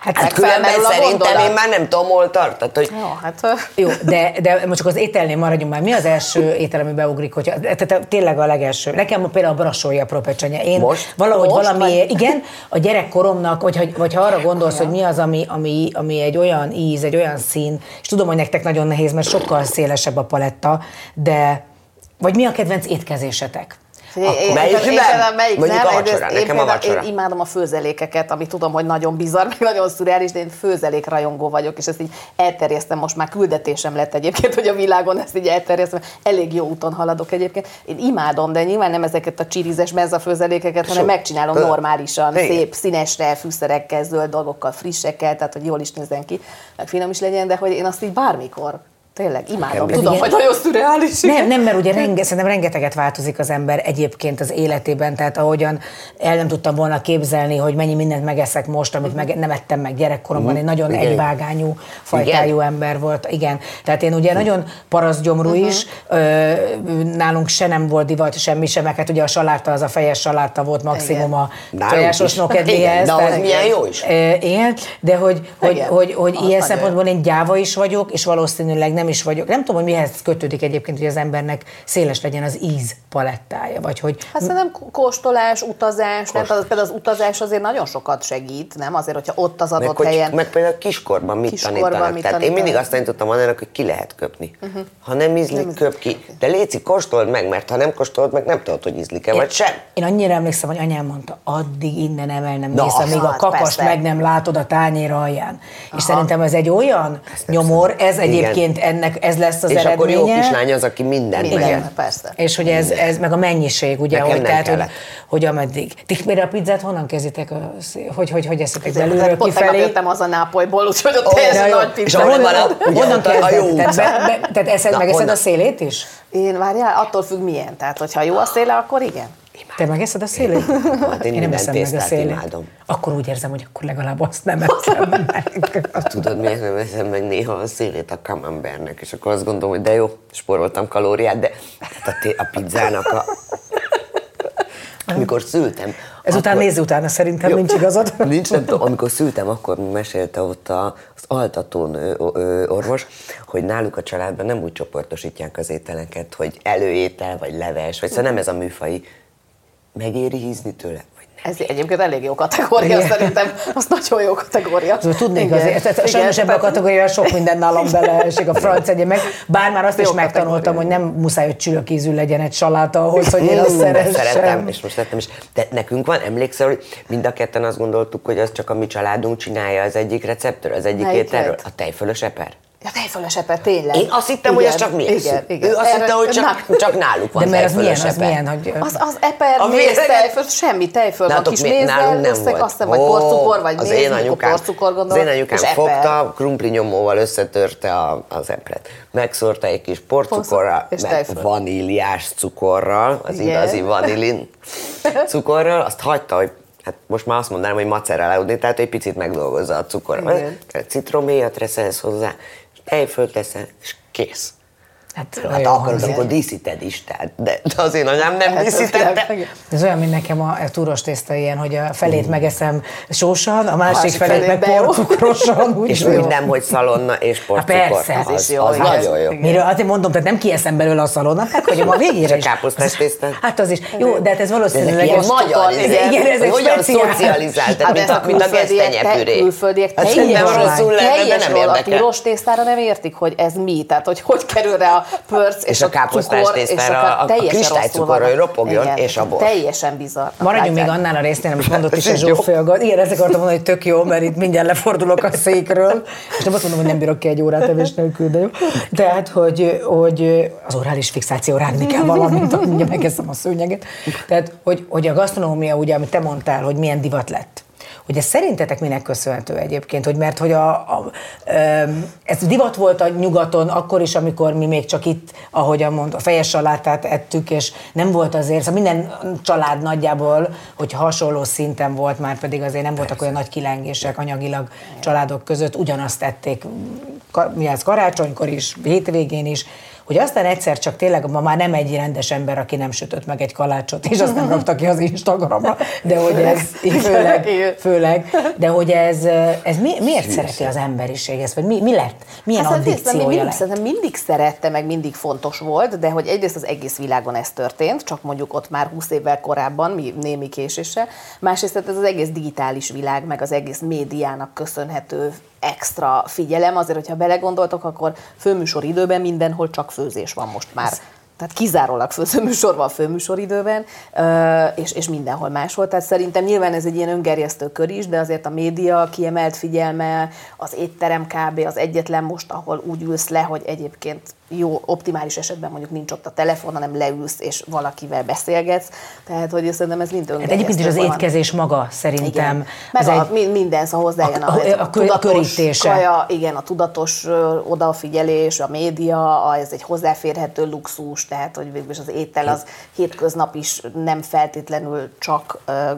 Hát, Hát különben szerintem én már nem tudom, hol tart. Tehát, hogy Jó, hát... Jó, de, de most csak az ételnél maradjunk már. Mi az első étel, ami beugrik, hogyha, tehát tényleg a legelső. Nekem például a brassója propecsenye. Én Most? valahogy Most? valami, Vagy- igen, a gyerekkoromnak, vagy, hogy- vagy ha arra gondolsz, hogy mi az, ami, ami, ami egy olyan íz, egy olyan szín, és tudom, hogy nektek nagyon nehéz, mert sokkal szélesebb a paletta, de vagy mi a kedvenc étkezésetek? Én, melyik én, én, nem? melyik Mondjuk nem, a vacsora, én nekem a vacsora. Én imádom a főzelékeket, ami tudom, hogy nagyon bizarr, meg nagyon szürreális, de én főzelék rajongó vagyok, és ezt így elterjesztem, most már küldetésem lett egyébként, hogy a világon ezt így elterjesztem, elég jó úton haladok egyébként. Én imádom, de nyilván nem ezeket a csirizes mezzafőzelékeket, hanem Sok. megcsinálom Ö, normálisan, igen. szép, színesre, fűszerekkel, zöld dolgokkal, frissekkel, tehát hogy jól is nézzen ki, meg finom is legyen, de hogy én azt így bármikor Tényleg, imádom. Ez Tudom, hogy nagyon szürreális. Nem, nem, mert ugye renge, szerintem rengeteget változik az ember egyébként az életében, tehát ahogyan el nem tudtam volna képzelni, hogy mennyi mindent megeszek most, amit meg, nem ettem meg gyerekkoromban, én nagyon Igen. egyvágányú fajtájú Igen. ember volt. Igen, tehát én ugye nagyon parasztgyomrú is, ö, nálunk se nem volt divat, semmi sem, meg hát ugye a saláta, az a fejes saláta volt maximum a tojásos. Igen, de az milyen jó is. Igen, de hogy, hogy, hogy, hogy ilyen szempontból én gyáva is vagyok, és valószínűleg nem is vagyok. Nem tudom, hogy mihez kötődik egyébként, hogy az embernek széles legyen az íz palettája, vagy hogy... Hát szerintem kóstolás, utazás, nem? Tehát például az utazás azért nagyon sokat segít, nem? Azért, hogyha ott az adott Meg, hogy, helyen... meg például kiskorban mit Kiskorban tanítanak. mit Tehát én mindig azt tanítottam annak, hogy ki lehet köpni. Uh-huh. Ha nem ízlik, köp ki. De léci, kóstold meg, mert ha nem kóstolod meg, nem tudod, hogy ízlik-e, vagy sem. Én annyira emlékszem, hogy anyám mondta, addig innen emel nem Na, mész, amíg a hát kakast persze. meg nem látod a tányér alján. És szerintem ez egy olyan nyomor, ez egyébként ennek, ez lesz az És akkor eredménye. jó kislány az, aki mindent Igen, meged. persze. És hogy ez, ez meg a mennyiség, ugye, Nekem hogy, nem tehát, hogy, kellett. hogy ameddig. Ti például a pizzát honnan kezditek? Hogy, hogy, hogy eszitek belülről pont tegnap kifelé? jöttem az a Nápolyból, úgyhogy ott teljesen nagy És pizza. ahol van honnan, a- honnan ott a- jó Tehát, be, be, tehát eszed, Na, megeszed honnan? a szélét is? Én várjál, attól függ milyen. Tehát, hogyha jó a széle, akkor igen. Te megeszed a szélét? Hát én nem minden eszem meg a szélét. imádom. Akkor úgy érzem, hogy akkor legalább azt nem eszem meg. Tudod, miért nem eszem meg néha a szélét a camembernek, és akkor azt gondolom, hogy de jó, spóroltam kalóriát, de hát a, té- a pizzának a... Amikor szültem... Ezután akkor- nézz utána, szerintem Jó. nincs igazad. Nincs, nem tudom. Amikor szültem, akkor mesélte ott a, az altatón ö, ö, orvos, hogy náluk a családban nem úgy csoportosítják az ételeket, hogy előétel, vagy leves, vagy szóval nem ez a műfai. Megéri hízni tőle? Vagy nem? Ez egyébként elég jó kategória, Igen. szerintem. Az nagyon jó kategória. Szóval tudnék Igen. azért, tehát sajnos ebben a kategóriában sok minden nálam beleesik, a franc egye meg. Bár már azt Jó is megtanultam, hogy nem muszáj, hogy csülök ízű legyen egy saláta ahhoz, hogy én azt de Szeretem, szeressem. és most szeretem is. De nekünk van, emlékszel, hogy mind a ketten azt gondoltuk, hogy az csak a mi családunk csinálja az egyik receptről, az egyik Melyik ételről? A tejfölös eper. Ja, tejfölös eper, tényleg. Én azt hittem, hogy ez csak mi Igen, igen. Ő azt Erre- hitte, hogy csak, Na, csak náluk van De mert az milyen, az milyen, hogy... Az, az eper, A méz, tejföl, semmi tejföl van, kis mi- mézzel, nálunk nem összeg, volt. azt hiszem, vagy porcukor, vagy az méz, én anyukám, porcukor Az gondolom, én anyukám fogta, krumpli nyomóval összetörte a, az epret. Megszórta egy kis porcukorral, meg vaníliás cukorral, az Igen. igazi vanilin cukorral, azt hagyta, hogy Hát most már azt mondanám, hogy macerálódni, tehát egy picit megdolgozza a cukorral. Igen. Citroméjat reszelsz hozzá, és tejfölt leszel, és kész. Hát, Hát akarod, akkor díszíted is, tehát, de, de az én anyám nem Hát, díszítette. Ez olyan, mint nekem a, a túros tészta ilyen, hogy a felét megeszem sósan, a másik Másik felét felét, meg porcukrosan. Úgy És jó. úgy nem, hogy szalonna és porcukor. persze, ez az, is jó, Az igen. nagyon jó. Miről? Hát én mondom, tehát nem kieszem belőle a szalonnát, meghagyom a végére Csak is. káposztás tésztát? Hát az is. Jó, de hát ez valószínűleg... ilyen magyar, igen, izé, igen, ez hogy egy hogyan szocializáltad, Hát mint a, külföldiek- gesztenyepüré. te- Külföldiek Hát teljes nem róla- rosszul lenne, de nem róla, A piros tésztára nem értik, hogy ez mi, tehát hogy hogy kerül rá a pörc és, És a káposztás cukor, tésztára és a- a hogy van. ropogjon, Igen, és a bor. Teljesen bizarr. Maradjunk még annál a résznél, amit mondott is a a gaz. Igen, ezt akartam mondani, hogy tök jó, mert itt mindjárt lefordulok a székről, és nem azt mondom, hogy nem bírok ki egy órát evés nélkül, de jó. Tehát, hogy, hogy az orális fixáció rágni kell valamit, mindjárt megeszem a szőnyeget. Tehát, hogy, hogy a gasztronómia, ugye, amit te mondtál, hogy milyen divat lett. Hogy ez szerintetek minek köszönhető egyébként? Hogy mert hogy a, a, ez divat volt a nyugaton akkor is, amikor mi még csak itt, ahogyan mond, a fejes salátát ettük, és nem volt azért, szóval minden család nagyjából, hogy hasonló szinten volt, már pedig azért nem voltak olyan nagy kilengések anyagilag családok között, ugyanazt tették ka- mi az karácsonykor is, hétvégén is, hogy aztán egyszer csak tényleg ma már nem egy rendes ember, aki nem sütött meg egy kalácsot, és azt nem rakta ki az Instagramra, de hogy ez főleg, főleg de hogy ez, ez mi, miért szereti az emberiség ezt, vagy mi, mi lett? Milyen Hát szerintem addikciója mindig, lett? szerintem mindig szerette, meg mindig fontos volt, de hogy egyrészt az egész világon ez történt, csak mondjuk ott már 20 évvel korábban, mi némi késéssel, másrészt tehát ez az egész digitális világ, meg az egész médiának köszönhető extra figyelem, azért, hogyha belegondoltok, akkor főműsor időben mindenhol csak főzés van most már. Tehát kizárólag főzőműsor van főműsoridőben, ö, és, és mindenhol máshol. Tehát szerintem nyilván ez egy ilyen öngerjesztő kör is, de azért a média kiemelt figyelme, az étterem kb. az egyetlen most, ahol úgy ülsz le, hogy egyébként jó, optimális esetben mondjuk nincs ott a telefon, hanem leülsz és valakivel beszélgetsz. Tehát, hogy szerintem ez mind Hát egyébként is az van. étkezés maga szerintem. Igen. Meg az a, egy- minden, szóval hozzájön a, A- a- a, tudatos körítése. kaja, igen, a tudatos odafigyelés, a média, a, ez egy hozzáférhető luxus, tehát hogy végül is az étel az hétköznap is nem feltétlenül csak ö, ö,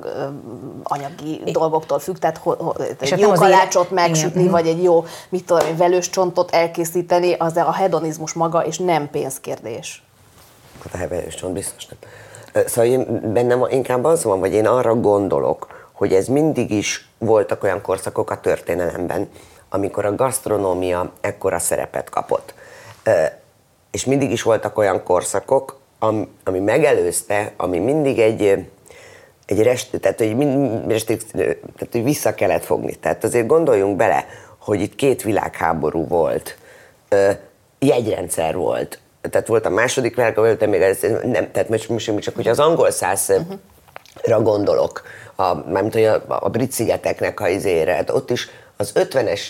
anyagi dolgoktól függ, tehát ho, ho, És egy hát jó élet- kalácsot megsütni, Igen. mhm. vagy egy jó, mit tudom, velős csontot elkészíteni, az a hedonizmus maga, és nem pénzkérdés. Hát a heverős csont biztos nem. Szóval én, bennem inkább az van, vagy én arra gondolok, hogy ez mindig is voltak olyan korszakok a történelemben, amikor a gasztronómia ekkora szerepet kapott. És mindig is voltak olyan korszakok, ami, ami megelőzte, ami mindig egy, egy rest, tehát, hogy, mind, rest, tehát, hogy vissza kellett fogni. Tehát azért gondoljunk bele, hogy itt két világháború volt, jegyrendszer volt, tehát volt a második világháború, de még ez, nem, tehát most, most csak hogy az angol százra uh-huh. gondolok, a, mármint hogy a, a brit szigeteknek a izére, hát ott is az 50-es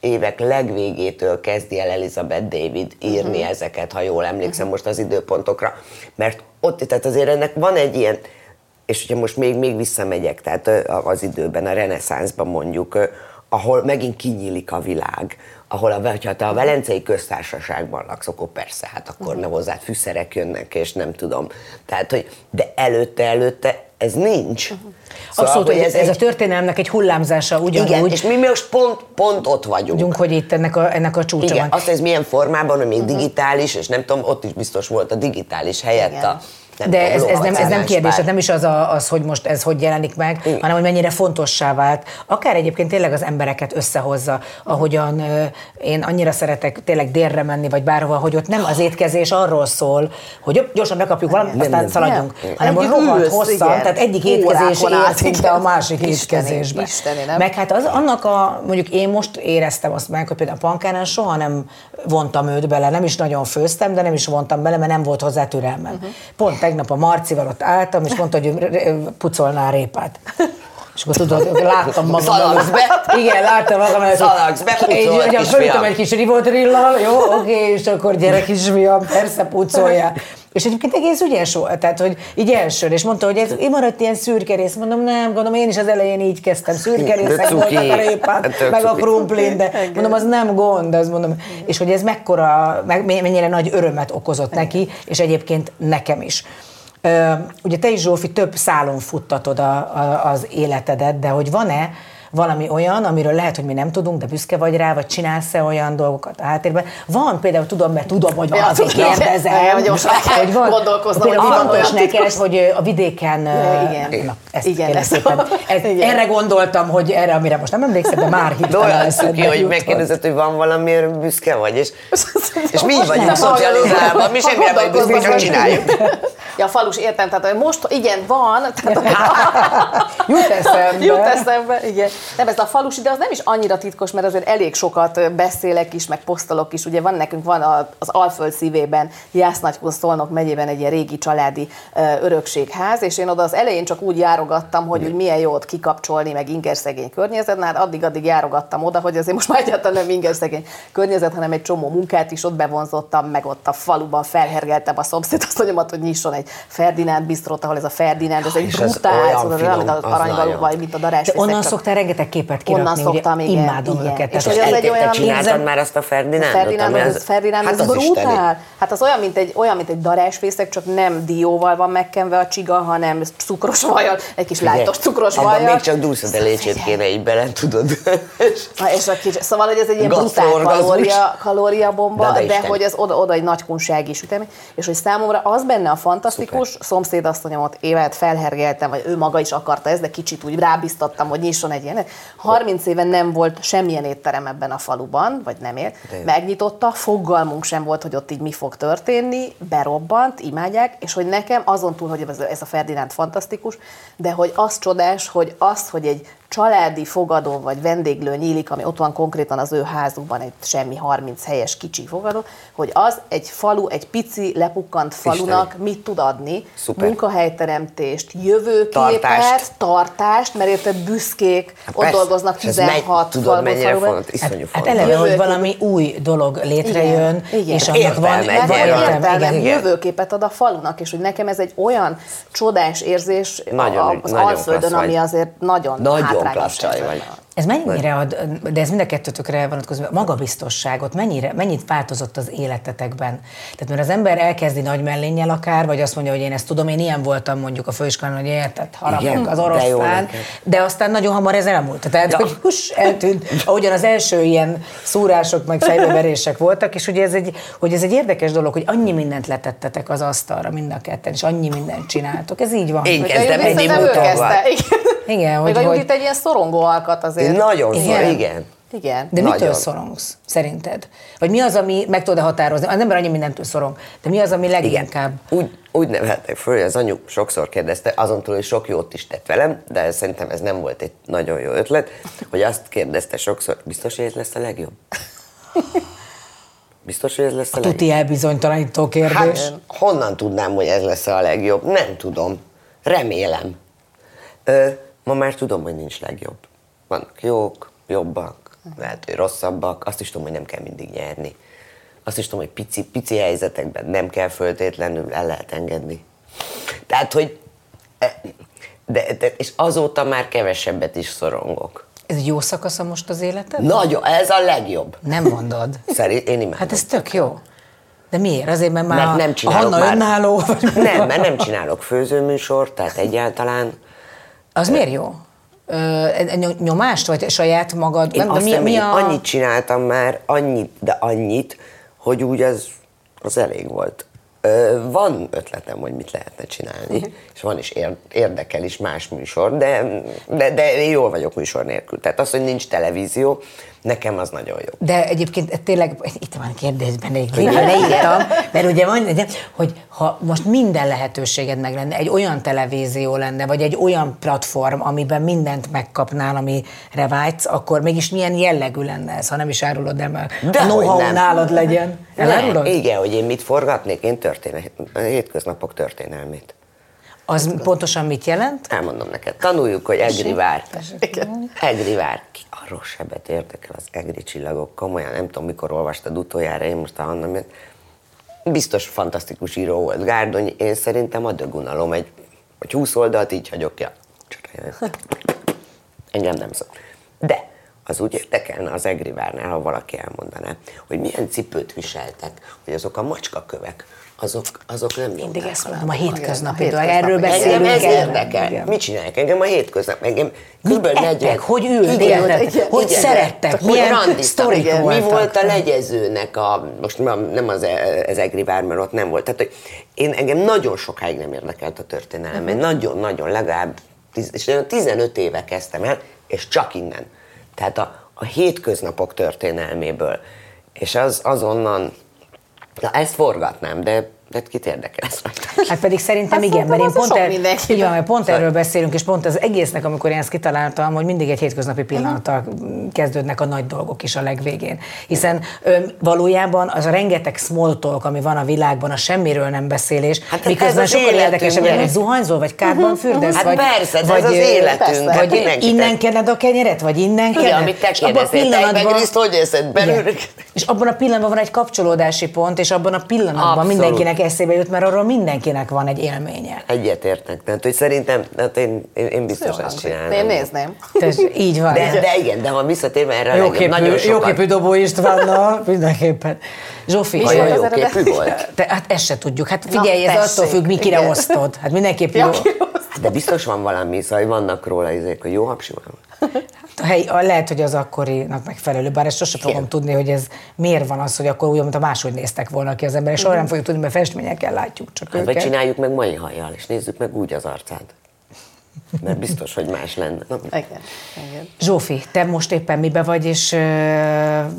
évek legvégétől kezdi el Elizabeth David írni uh-huh. ezeket, ha jól emlékszem uh-huh. most az időpontokra, mert ott, tehát azért ennek van egy ilyen, és hogyha most még, még visszamegyek, tehát az időben, a reneszánszban mondjuk, ahol megint kinyílik a világ, ahol a, ha te a Velencei köztársaságban laksz, akkor persze, hát akkor uh-huh. ne hozzád fűszerek jönnek, és nem tudom. Tehát, hogy, de előtte, előtte ez nincs. Uh-huh. Szóval, Abszolút, hogy ez, ez egy... a történelmnek egy hullámzása ugyanúgy. Igen, és mi most pont, pont ott vagyunk. Vagyunk, hogy itt ennek a, ennek a csúcsa Igen, van. azt, ez milyen formában, hogy még uh-huh. digitális, és nem tudom, ott is biztos volt a digitális helyett Igen. a nem De ez, ez, nem, ez nem kérdés, ez nem is az, a, az, hogy most ez hogy jelenik meg, Igen. hanem hogy mennyire fontossá vált. Akár egyébként tényleg az embereket összehozza, ahogyan én annyira szeretek tényleg délre menni, vagy bárhova, hogy ott nem az étkezés arról szól, hogy gyorsan bekapjuk valamit, nem, aztán nem, szaladjunk, nem. hanem hogy rohadt hosszan, igen. tehát egyik étkezés ért a másik étkezésbe. Isteni, nem? Meg hát az, annak a, mondjuk én most éreztem azt meg, hogy például a pankánál soha nem vontam őt bele, nem is nagyon főztem, de nem is vontam bele, mert nem volt hozzá türelmem. Uh-huh. Pont tegnap a Marcival ott álltam, és mondta, hogy pucolná a répát. És akkor tudod, láttam magam Szalagsz be. Igen, láttam magam előtt. Szalagsz be, pucolj, kisfiam. Fölütöm egy kis rivotrillal, jó, oké, és akkor gyere kisfiam, persze pucolja. És egyébként egész ügyes volt, tehát hogy így elsőr, és mondta, hogy ez én maradt ilyen szürkerész. Mondom, nem, gondolom, én is az elején így kezdtem. Szürkerészek voltak a répát, meg a krumplin, de mondom, az nem gond, az mondom. És hogy ez mekkora, meg, mennyire nagy örömet okozott neki, és egyébként nekem is. Ugye te is, Zsófi, több szálon futtatod a, a, az életedet, de hogy van-e valami olyan, amiről lehet, hogy mi nem tudunk, de büszke vagy rá, vagy csinálsz-e olyan dolgokat a háttérben. Van például, tudom, mert tudom, hogy van, azért kérdezem, hogy, van, gondolkoznom, hogy fontos neked, hogy a vidéken, igen, na, ezt igen, ezt, ez, igen. erre gondoltam, hogy erre, amire most nem emlékszem, de már hirtelen Olyan szuki, hogy megkérdezed, hogy van valami, büszke vagy, és, és mi így vagyunk szocializálva, mi semmire vagy büszke, csak csináljuk. Ja, a falus, értem, tehát most igen, van. Tehát, Jut eszembe. Jut eszembe, igen. Nem, ez a falus ide az nem is annyira titkos, mert azért elég sokat beszélek is, meg posztolok is. Ugye van nekünk, van az Alföld szívében, Jásznagykun Szolnok megyében egy ilyen régi családi örökségház, és én oda az elején csak úgy járogattam, hogy, hogy milyen jó ott kikapcsolni, meg ingerszegény környezet, hát addig-addig járogattam oda, hogy azért most már egyáltalán nem ingerszegény környezet, hanem egy csomó munkát is ott bevonzottam, meg ott a faluban felhergeltem a szomszéd azt mondjam, hogy nyisson egy Ferdinánd bistrot, ahol ez a Ferdinánd, ez egy brutál, olyan, mint az aranyvaló, vagy mint a darás. onnan szoktál rengeteg képet kirakni, Onnan szoktam, ugye, igen, imádom igen. őket. És hogy az egy olyan... Csináltad már azt a Ferdinándot? Ferdinánd, az, Ferdinánd, hát az, az brutál. Hát az olyan, mint egy, olyan, mint egy darásfészek, csak nem dióval van megkenve a csiga, hanem cukros vajjal, egy kis lájtos cukros vajjal. még csak dúszadelécsét kéne így bele, tudod. és a kis, szóval, hogy ez egy ilyen brutál kalória, kalóriabomba, de, de hogy ez oda, oda egy nagy kunsági sütemény, és hogy számomra az benne a fantasztikus, Szuper. szomszédasszonyomot évet felhergeltem, vagy ő maga is akarta ezt, de kicsit úgy rábiztattam, hogy nyisson egy ilyenet. 30 éven nem volt semmilyen étterem ebben a faluban, vagy nem élt. Megnyitotta, fogalmunk sem volt, hogy ott így mi fog történni, berobbant, imádják, és hogy nekem azon túl, hogy ez a Ferdinánd fantasztikus, de hogy az csodás, hogy az, hogy egy családi fogadó vagy vendéglő nyílik, ami ott van konkrétan az ő házukban, egy semmi 30 helyes kicsi fogadó, hogy az egy falu, egy pici, lepukkant falunak Isteni. mit tud adni, Szuper. munkahelyteremtést, jövőképet, tartást, tartást mert érted büszkék, hát ott persze. dolgoznak 16 tudod, mennyire fontos, iszonyú hát, hát eleve, hogy valami új dolog létrejön, igen, igen. és annak van, van értelme, igen. jövőképet ad a falunak, és hogy nekem ez egy olyan csodás érzés nagyon, az nagyon Alföldön, ami azért nagyon, nagyon nagyon klassz csaj vagy. Ez mennyire ad, de ez mind a kettőtökre vonatkozó, magabiztosságot, mennyire, mennyit változott az életetekben? Tehát mert az ember elkezdi nagy mellénnyel akár, vagy azt mondja, hogy én ezt tudom, én ilyen voltam mondjuk a főiskolán, hogy érted, harapok az oroszlán, de, de aztán nagyon hamar ez elmúlt. Tehát, ja. hogy hus, eltűnt, ahogyan az első ilyen szúrások, meg fejbeverések voltak, és hogy ez, egy, hogy ez egy érdekes dolog, hogy annyi mindent letettetek az asztalra mind a ketten, és annyi mindent csináltok. Ez így van. Én kezdem ennyi Igen, igen, hogy, Még a Judit egy ilyen szorongó alkat azért. Nagyon igen. Szor, igen. Igen. De mitől Nagyon. szorongsz, szerinted? Vagy mi az, ami meg tudod határozni? Az ember annyi mindentől szorong, de mi az, ami leginkább? Úgy, úgy neveltek föl, hogy az anyu sokszor kérdezte, azon túl, hogy sok jót is tett velem, de szerintem ez nem volt egy nagyon jó ötlet, hogy azt kérdezte sokszor, biztos, hogy ez lesz a legjobb? Biztos, hogy ez lesz a, A legjobb? tuti elbizonytalanító kérdés. Hát honnan tudnám, hogy ez lesz a legjobb? Nem tudom. Remélem. Ö, ma már tudom, hogy nincs legjobb. Vannak jók, jobbak, lehet, hogy rosszabbak. Azt is tudom, hogy nem kell mindig nyerni. Azt is tudom, hogy pici, pici helyzetekben nem kell föltétlenül el lehet engedni. Tehát, hogy... e, De, de, és azóta már kevesebbet is szorongok. Ez egy jó szakasza most az életed? Nagyon, ez a legjobb. Nem mondod. Szerint én imádom. Hát ez tök jó. De miért? Azért, mert már mert nem a csinálok Hanna már. önálló? Vagy Nem, mert nem csinálok főzőműsort, tehát egyáltalán. Az miért jó? Ö, ny- nyomást, vagy saját magad? Én nem, azt mi, mi én a... annyit csináltam már, annyit, de annyit, hogy úgy az, az elég volt. Ö, van ötletem, hogy mit lehetne csinálni, Mhm. és van is ér, érdekel is más műsor, de, de, de én jól vagyok műsor nélkül. Tehát az, hogy nincs televízió, nekem az nagyon jó. De egyébként tényleg, itt van kérdésben, egy leírtam, mert ugye van, hogy ha most minden lehetőséged meg lenne, egy olyan televízió lenne, vagy egy olyan platform, amiben mindent megkapnál, amire vágysz, akkor mégis milyen jellegű lenne ez, ha nem is árulod el, mert a Dehogy know-how nálad legyen. Elárulod? igen, hogy én mit forgatnék, én történet, a hétköznapok történelmét. Az pontosan mit jelent? Elmondom neked. Tanuljuk, hogy Egri vár. Egri vár. Ki a rossz sebet érdekel az Egri csillagok? Komolyan, nem tudom, mikor olvastad utoljára, én most a Hanna miatt. Biztos fantasztikus író volt Gárdony, én szerintem a dögunalom egy, hogy 20 oldalt így hagyok ki. Engem nem szól. De az úgy érdekelne az Egri várnál, ha valaki elmondaná, hogy milyen cipőt viseltek, hogy azok a macskakövek, azok, azok nem Mindig ezt alá. mondom, a hétköznapi dolog. Erről beszélünk. Engem ez el. érdekel. Igen. Mit csinálják? Engem a hétköznap, engem kb. ettek? Hogy ültek? Igen, Igen, hogy szerettek? Milyen sztorik. Mi volt a legyezőnek a, most nem az, az Egri vár, mert ott nem volt. Tehát, hogy én engem nagyon sokáig nem érdekelt a történelem. Mhm. Uh-huh. Nagyon-nagyon, legalább, és én 15 éve kezdtem el, és csak innen. Tehát a, a hétköznapok történelméből. És az azonnan, na ezt forgatnám, de, de kit érdekel ez rajta? Hát pedig szerintem Hát igen, mert én pont, így van, mert pont erről beszélünk, és pont az egésznek, amikor én ezt kitaláltam, hogy mindig egy hétköznapi pillanattal kezdődnek a nagy dolgok is a legvégén. Hiszen ö, valójában az a rengeteg small talk, ami van a világban, a semmiről nem beszélés, Hát ez miközben sokkal érdekesebb, hogy zuhanyzol, vagy kádban fürdesz, Hát vagy, persze, de vagy, ez az életünk. persze. Vagy Mindenki innen kened a kenyeret, vagy innen kened. Igen, amit te És abban a kérdeztél, hogy érzed belül? Igen. És abban a pillanatban van egy kapcsolódási pont, és abban a pillanatban Abszolút. Mindenkinek eszébe jut, mert arról mindenkinek van egy élménye. Egyetértek. Tehát, hogy szerintem, hát én, én, én biztos ezt csinálnám. Én nézném. Tehát így van. De, de igen, de ha visszatérve erre a legjobb, Jóképű, nagyon sokat. jóképű Dobó Istvánnal, mindenképpen. Zsófi, az jóképű eredeti? volt. te, hát ezt se tudjuk. Hát figyelj, Na, ez attól tessék, függ, mi kire igen. osztod. Hát mindenképp jó. De biztos van valami, szóval hogy vannak róla izék, hogy jó hapsi van. A hely, a, lehet, hogy az akkorinak megfelelő, bár ezt sose fogom tudni, hogy ez miért van az, hogy akkor úgy, mint a máshogy néztek volna ki az emberek. Soha nem fogjuk tudni, mert festményekkel látjuk csak Hát vagy őket. csináljuk meg mai hajjal, és nézzük meg úgy az arcát. Mert biztos, hogy más lenne. Na, Igen, igen. Zsófi, te most éppen mibe vagy, és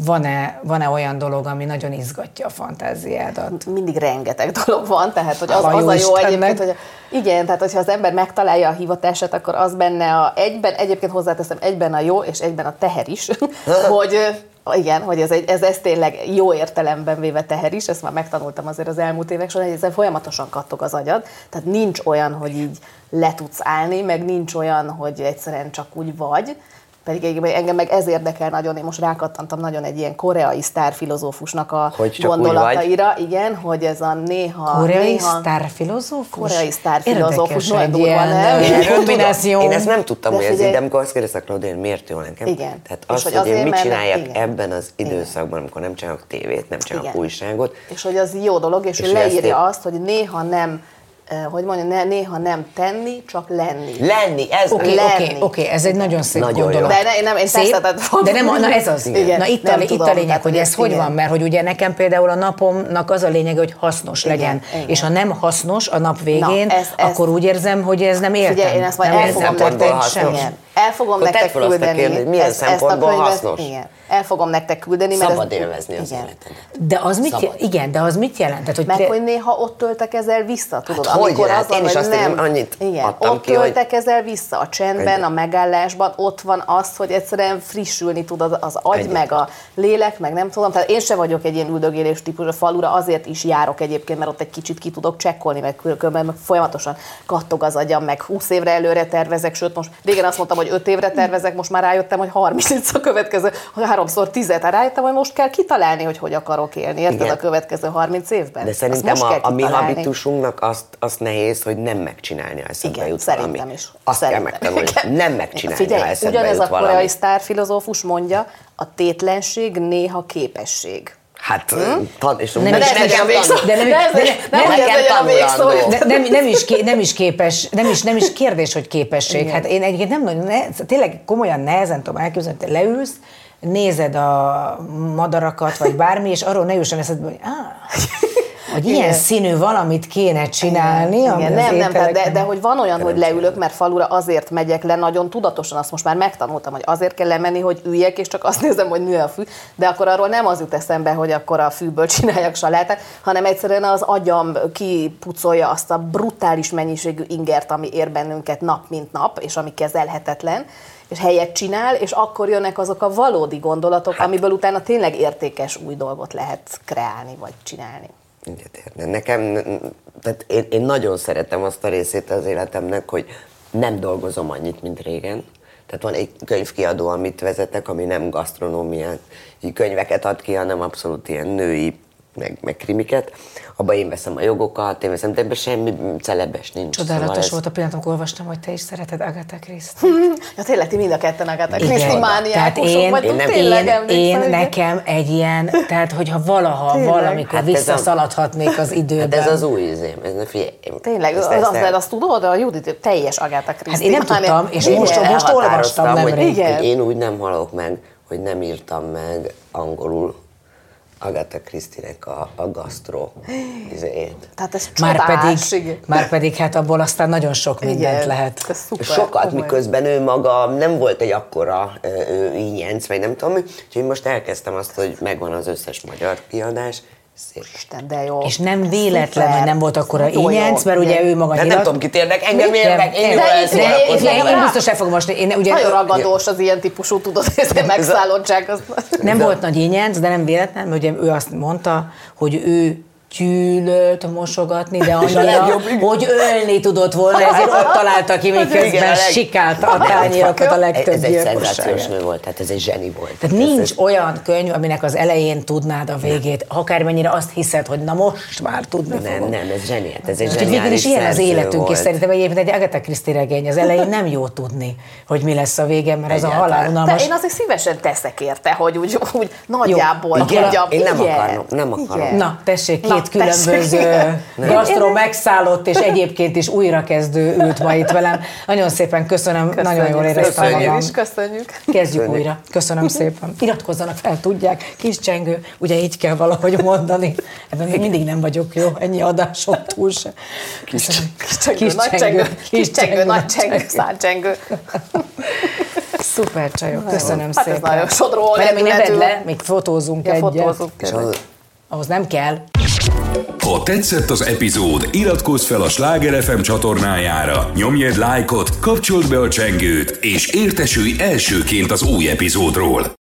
van-e, van-e olyan dolog, ami nagyon izgatja a fantáziádat? mindig rengeteg dolog van, tehát hogy az, az a jó Istennek. egyébként, hogy igen, tehát hogyha az ember megtalálja a hivatását, akkor az benne a egyben, egyébként hozzáteszem, egyben a jó, és egyben a teher is, hogy igen, hogy ez, egy, ez, ez tényleg jó értelemben véve teher is, ezt már megtanultam azért az elmúlt évek során, hogy ezzel folyamatosan kattog az agyad, tehát nincs olyan, hogy így le tudsz állni, meg nincs olyan, hogy egyszerűen csak úgy vagy, pedig egyébként engem meg ez érdekel nagyon, én most rákattantam nagyon egy ilyen koreai sztárfilozófusnak a Hogy gondolataira, igen, hogy ez a néha... Koreai néha, sztárfilozófus? Koreai sztárfilozófus, nagyon durva, nem? kombináció. Én ezt nem tudtam, De hogy ez így, de amikor azt kérdeztek Claudia, hogy miért jó nekem. Igen. Tehát az, hogy hogy, én azért, mit csináljak igen. ebben az időszakban, amikor nem csinálok tévét, nem csinálok Igen. újságot, És hogy az jó dolog, és, És ő ezt leírja én- azt, hogy néha nem, hogy mondja, ne, néha nem tenni, csak lenni. lenni, ez Oké, lenni. oké, oké, ez egy nagyon szép Nagyon jó. gondolat. De ne- nem- én Szép, de nem, na ez az. Igen. Na itt, a, itt tudom, a lényeg, tehát, hogy ez ez hogy igen. van, mert hogy ugye nekem például a napomnak az a lényeg, hogy hasznos legyen. igen. És ha nem hasznos a nap végén, Na, ez- ez- akkor úgy érzem, hogy ez nem értem. Figyelj, én ezt majd nem el fogom. Igen. El fogom Akkor nektek tedd a küldeni. kérdést, hogy milyen szempontból hasznos. Igen. El fogom nektek küldeni, mert Szabad ez, élvezni az igen. életedet. De az mit, Szabad. igen, de az mit jelent? Tehát, hogy Meg te- hogy néha ott töltekezel vissza, tudod? Hát hogyne, hát van, én is hogy azt hiszem, annyit igen, adtam ott ki, hogy- töltekezel vissza, a csendben, Egy- a megállásban, ott van az, hogy egyszerűen frissülni tud az, az agy, Egy- meg a lélek, meg nem tudom. Tehát én se vagyok egy ilyen üldögélés típus, a falura azért is járok egyébként, mert ott egy kicsit ki tudok csekkolni, meg különben meg folyamatosan kattog az agyam, meg 20 évre előre tervezek, sőt most régen azt mondtam, hogy 5 évre tervezek, most már rájöttem, hogy 30 a következő, hogy háromszor 10 hát rájöttem, hogy most kell kitalálni, hogy hogy akarok élni, érted Igen. a következő 30 évben. De szerintem a, a mi habitusunknak azt, azt nehéz, hogy nem megcsinálni, ha eszembe Igen, jut szerintem valami. is. Azt szerintem. kell megtanulni, nem megcsinálni, Figyelj, eszembe ugyanez jut a koreai sztárfilozófus mondja, a tétlenség néha képesség. Hát, tan- és Nem nem is- nem- nem, nem, ké- nem képes, nem is, nem is kérdés, hogy képesség. Hát én egyébként nem nagyon, ne, tényleg komolyan nehezen tudom elképzelni, hogy te leülsz, nézed a madarakat, vagy bármi, és arról ne jusson eszedbe, hogy áh, hogy ilyen Igen. színű valamit kéne csinálni. Igen, az nem, nem, tehát de, de hogy van olyan, hogy leülök, mert falura azért megyek le, nagyon tudatosan, azt most már megtanultam, hogy azért kell lemenni, hogy üljek, és csak azt nézem, hogy nő a fű, de akkor arról nem az jut eszembe, hogy akkor a fűből csináljak salátát, hanem egyszerűen az agyam kipucolja azt a brutális mennyiségű ingert, ami ér bennünket nap mint nap, és ami kezelhetetlen, és helyet csinál, és akkor jönnek azok a valódi gondolatok, Hát- amiből utána tényleg értékes új dolgot lehet kreálni, vagy csinálni. Egyetértve. Nekem, tehát én, én nagyon szeretem azt a részét az életemnek, hogy nem dolgozom annyit, mint régen. Tehát van egy könyvkiadó, amit vezetek, ami nem gasztronómiát, így könyveket ad ki, hanem abszolút ilyen női, meg, meg krimiket. Abba én veszem a jogokat, én veszem, de ebben semmi celebes nincs. Csodálatos Szóval ez- volt a pillanat, amikor olvastam, hogy te is szereted Agatha Christie. Ja, tényleg, ti mind a ketten Agatha. Christie Tehát mániákusok én, vagytok, én, nem- én, én igen. nekem egy ilyen, tehát hogyha valaha, Tényleg. valamikor Hát ez visszaszaladhatnék az időben. Hát ez az új izém, ez ne figyelj. Tényleg, az, ezt- az, ezt- az, azt tudod, a Judit teljes Agatha Christie. Hát én nem mániá- tudtam, és Igen. most- most olvastam hogy, nemrég. Hogy én úgy nem halok meg, hogy nem írtam meg angolul Agatha Christie-nek a, a gasztro izéjét. Tehát ez Már pedig, csodás, igen. már pedig hát abból aztán nagyon sok mindent Igen, lehet. Ez szuper, Sokat, komoly. miközben ő maga nem volt egy akkora ö, ínyenc, vagy nem tudom, úgyhogy most elkezdtem azt, hogy megvan az összes magyar kiadás. Isten, de jó. És nem véletlen, Szuper. hogy nem volt akkora Nagyon jó, ínyenc, mert ugye ő maga De nem nyilat- tudom, kit érdek, engem Nem, érdek, én jól elszórakozom én, biztos el fogom most, én ugye Nagyon ragadós az ilyen típusú, tudod, ez a megszállottság. Az... nem volt nagy ínyenc, de nem véletlen, mert ugye ő azt mondta, hogy ő gyűlölt mosogatni, de annyira, hogy ölni tudott volna, ezért ott találta ki, a leg- sikálta a tányérokat a legtöbb Ez egy szenzációs nő volt, tehát ez egy zseni volt. Tehát Ez- nincs ez- olyan könyv, aminek az elején tudnád a végét, akármennyire azt hiszed, hogy na most már tudni Nem, fogom. nem, ez zseni, hát ez egy Úgyhogy végül zseniális is ilyen az életünk, és volt. szerintem egyébként egy Agatha Christie regény, az elején nem jó tudni, hogy mi lesz a vége, mert ez a halál De unalmas. én azért szívesen teszek érte, hogy úgy, úgy nagyjából Igen, tudjam. én nem akarom, nem akarom. Na, tessék, két Na, különböző gasztro megszállott, és egyébként is újrakezdő ült ma itt velem. Nagyon szépen köszönöm, nagyon jól éreztem Köszönjük. magam. is, köszönjük. Kezdjük Köszönjük. újra. Köszönöm szépen. Iratkozzanak fel, tudják, kis csengő, ugye így kell valahogy mondani. Ebben még mindig nem vagyok jó, ennyi adáson túl se. Köszönöm. Kis csengő, csengő, kis csengő, nagy csengő, szárcsengő. Szuper csajok, köszönöm Hát ez szépen. nagyon sodró még ne lendületű. vedd le, még fotózunk Ja, egyet. fotózunk. És az, Ahhoz nem kell. Ha tetszett az epizód, iratkozz fel a Sláger FM csatornájára, nyomj egy lájkot, kapcsold be a csengőt, és értesülj elsőként az új epizódról.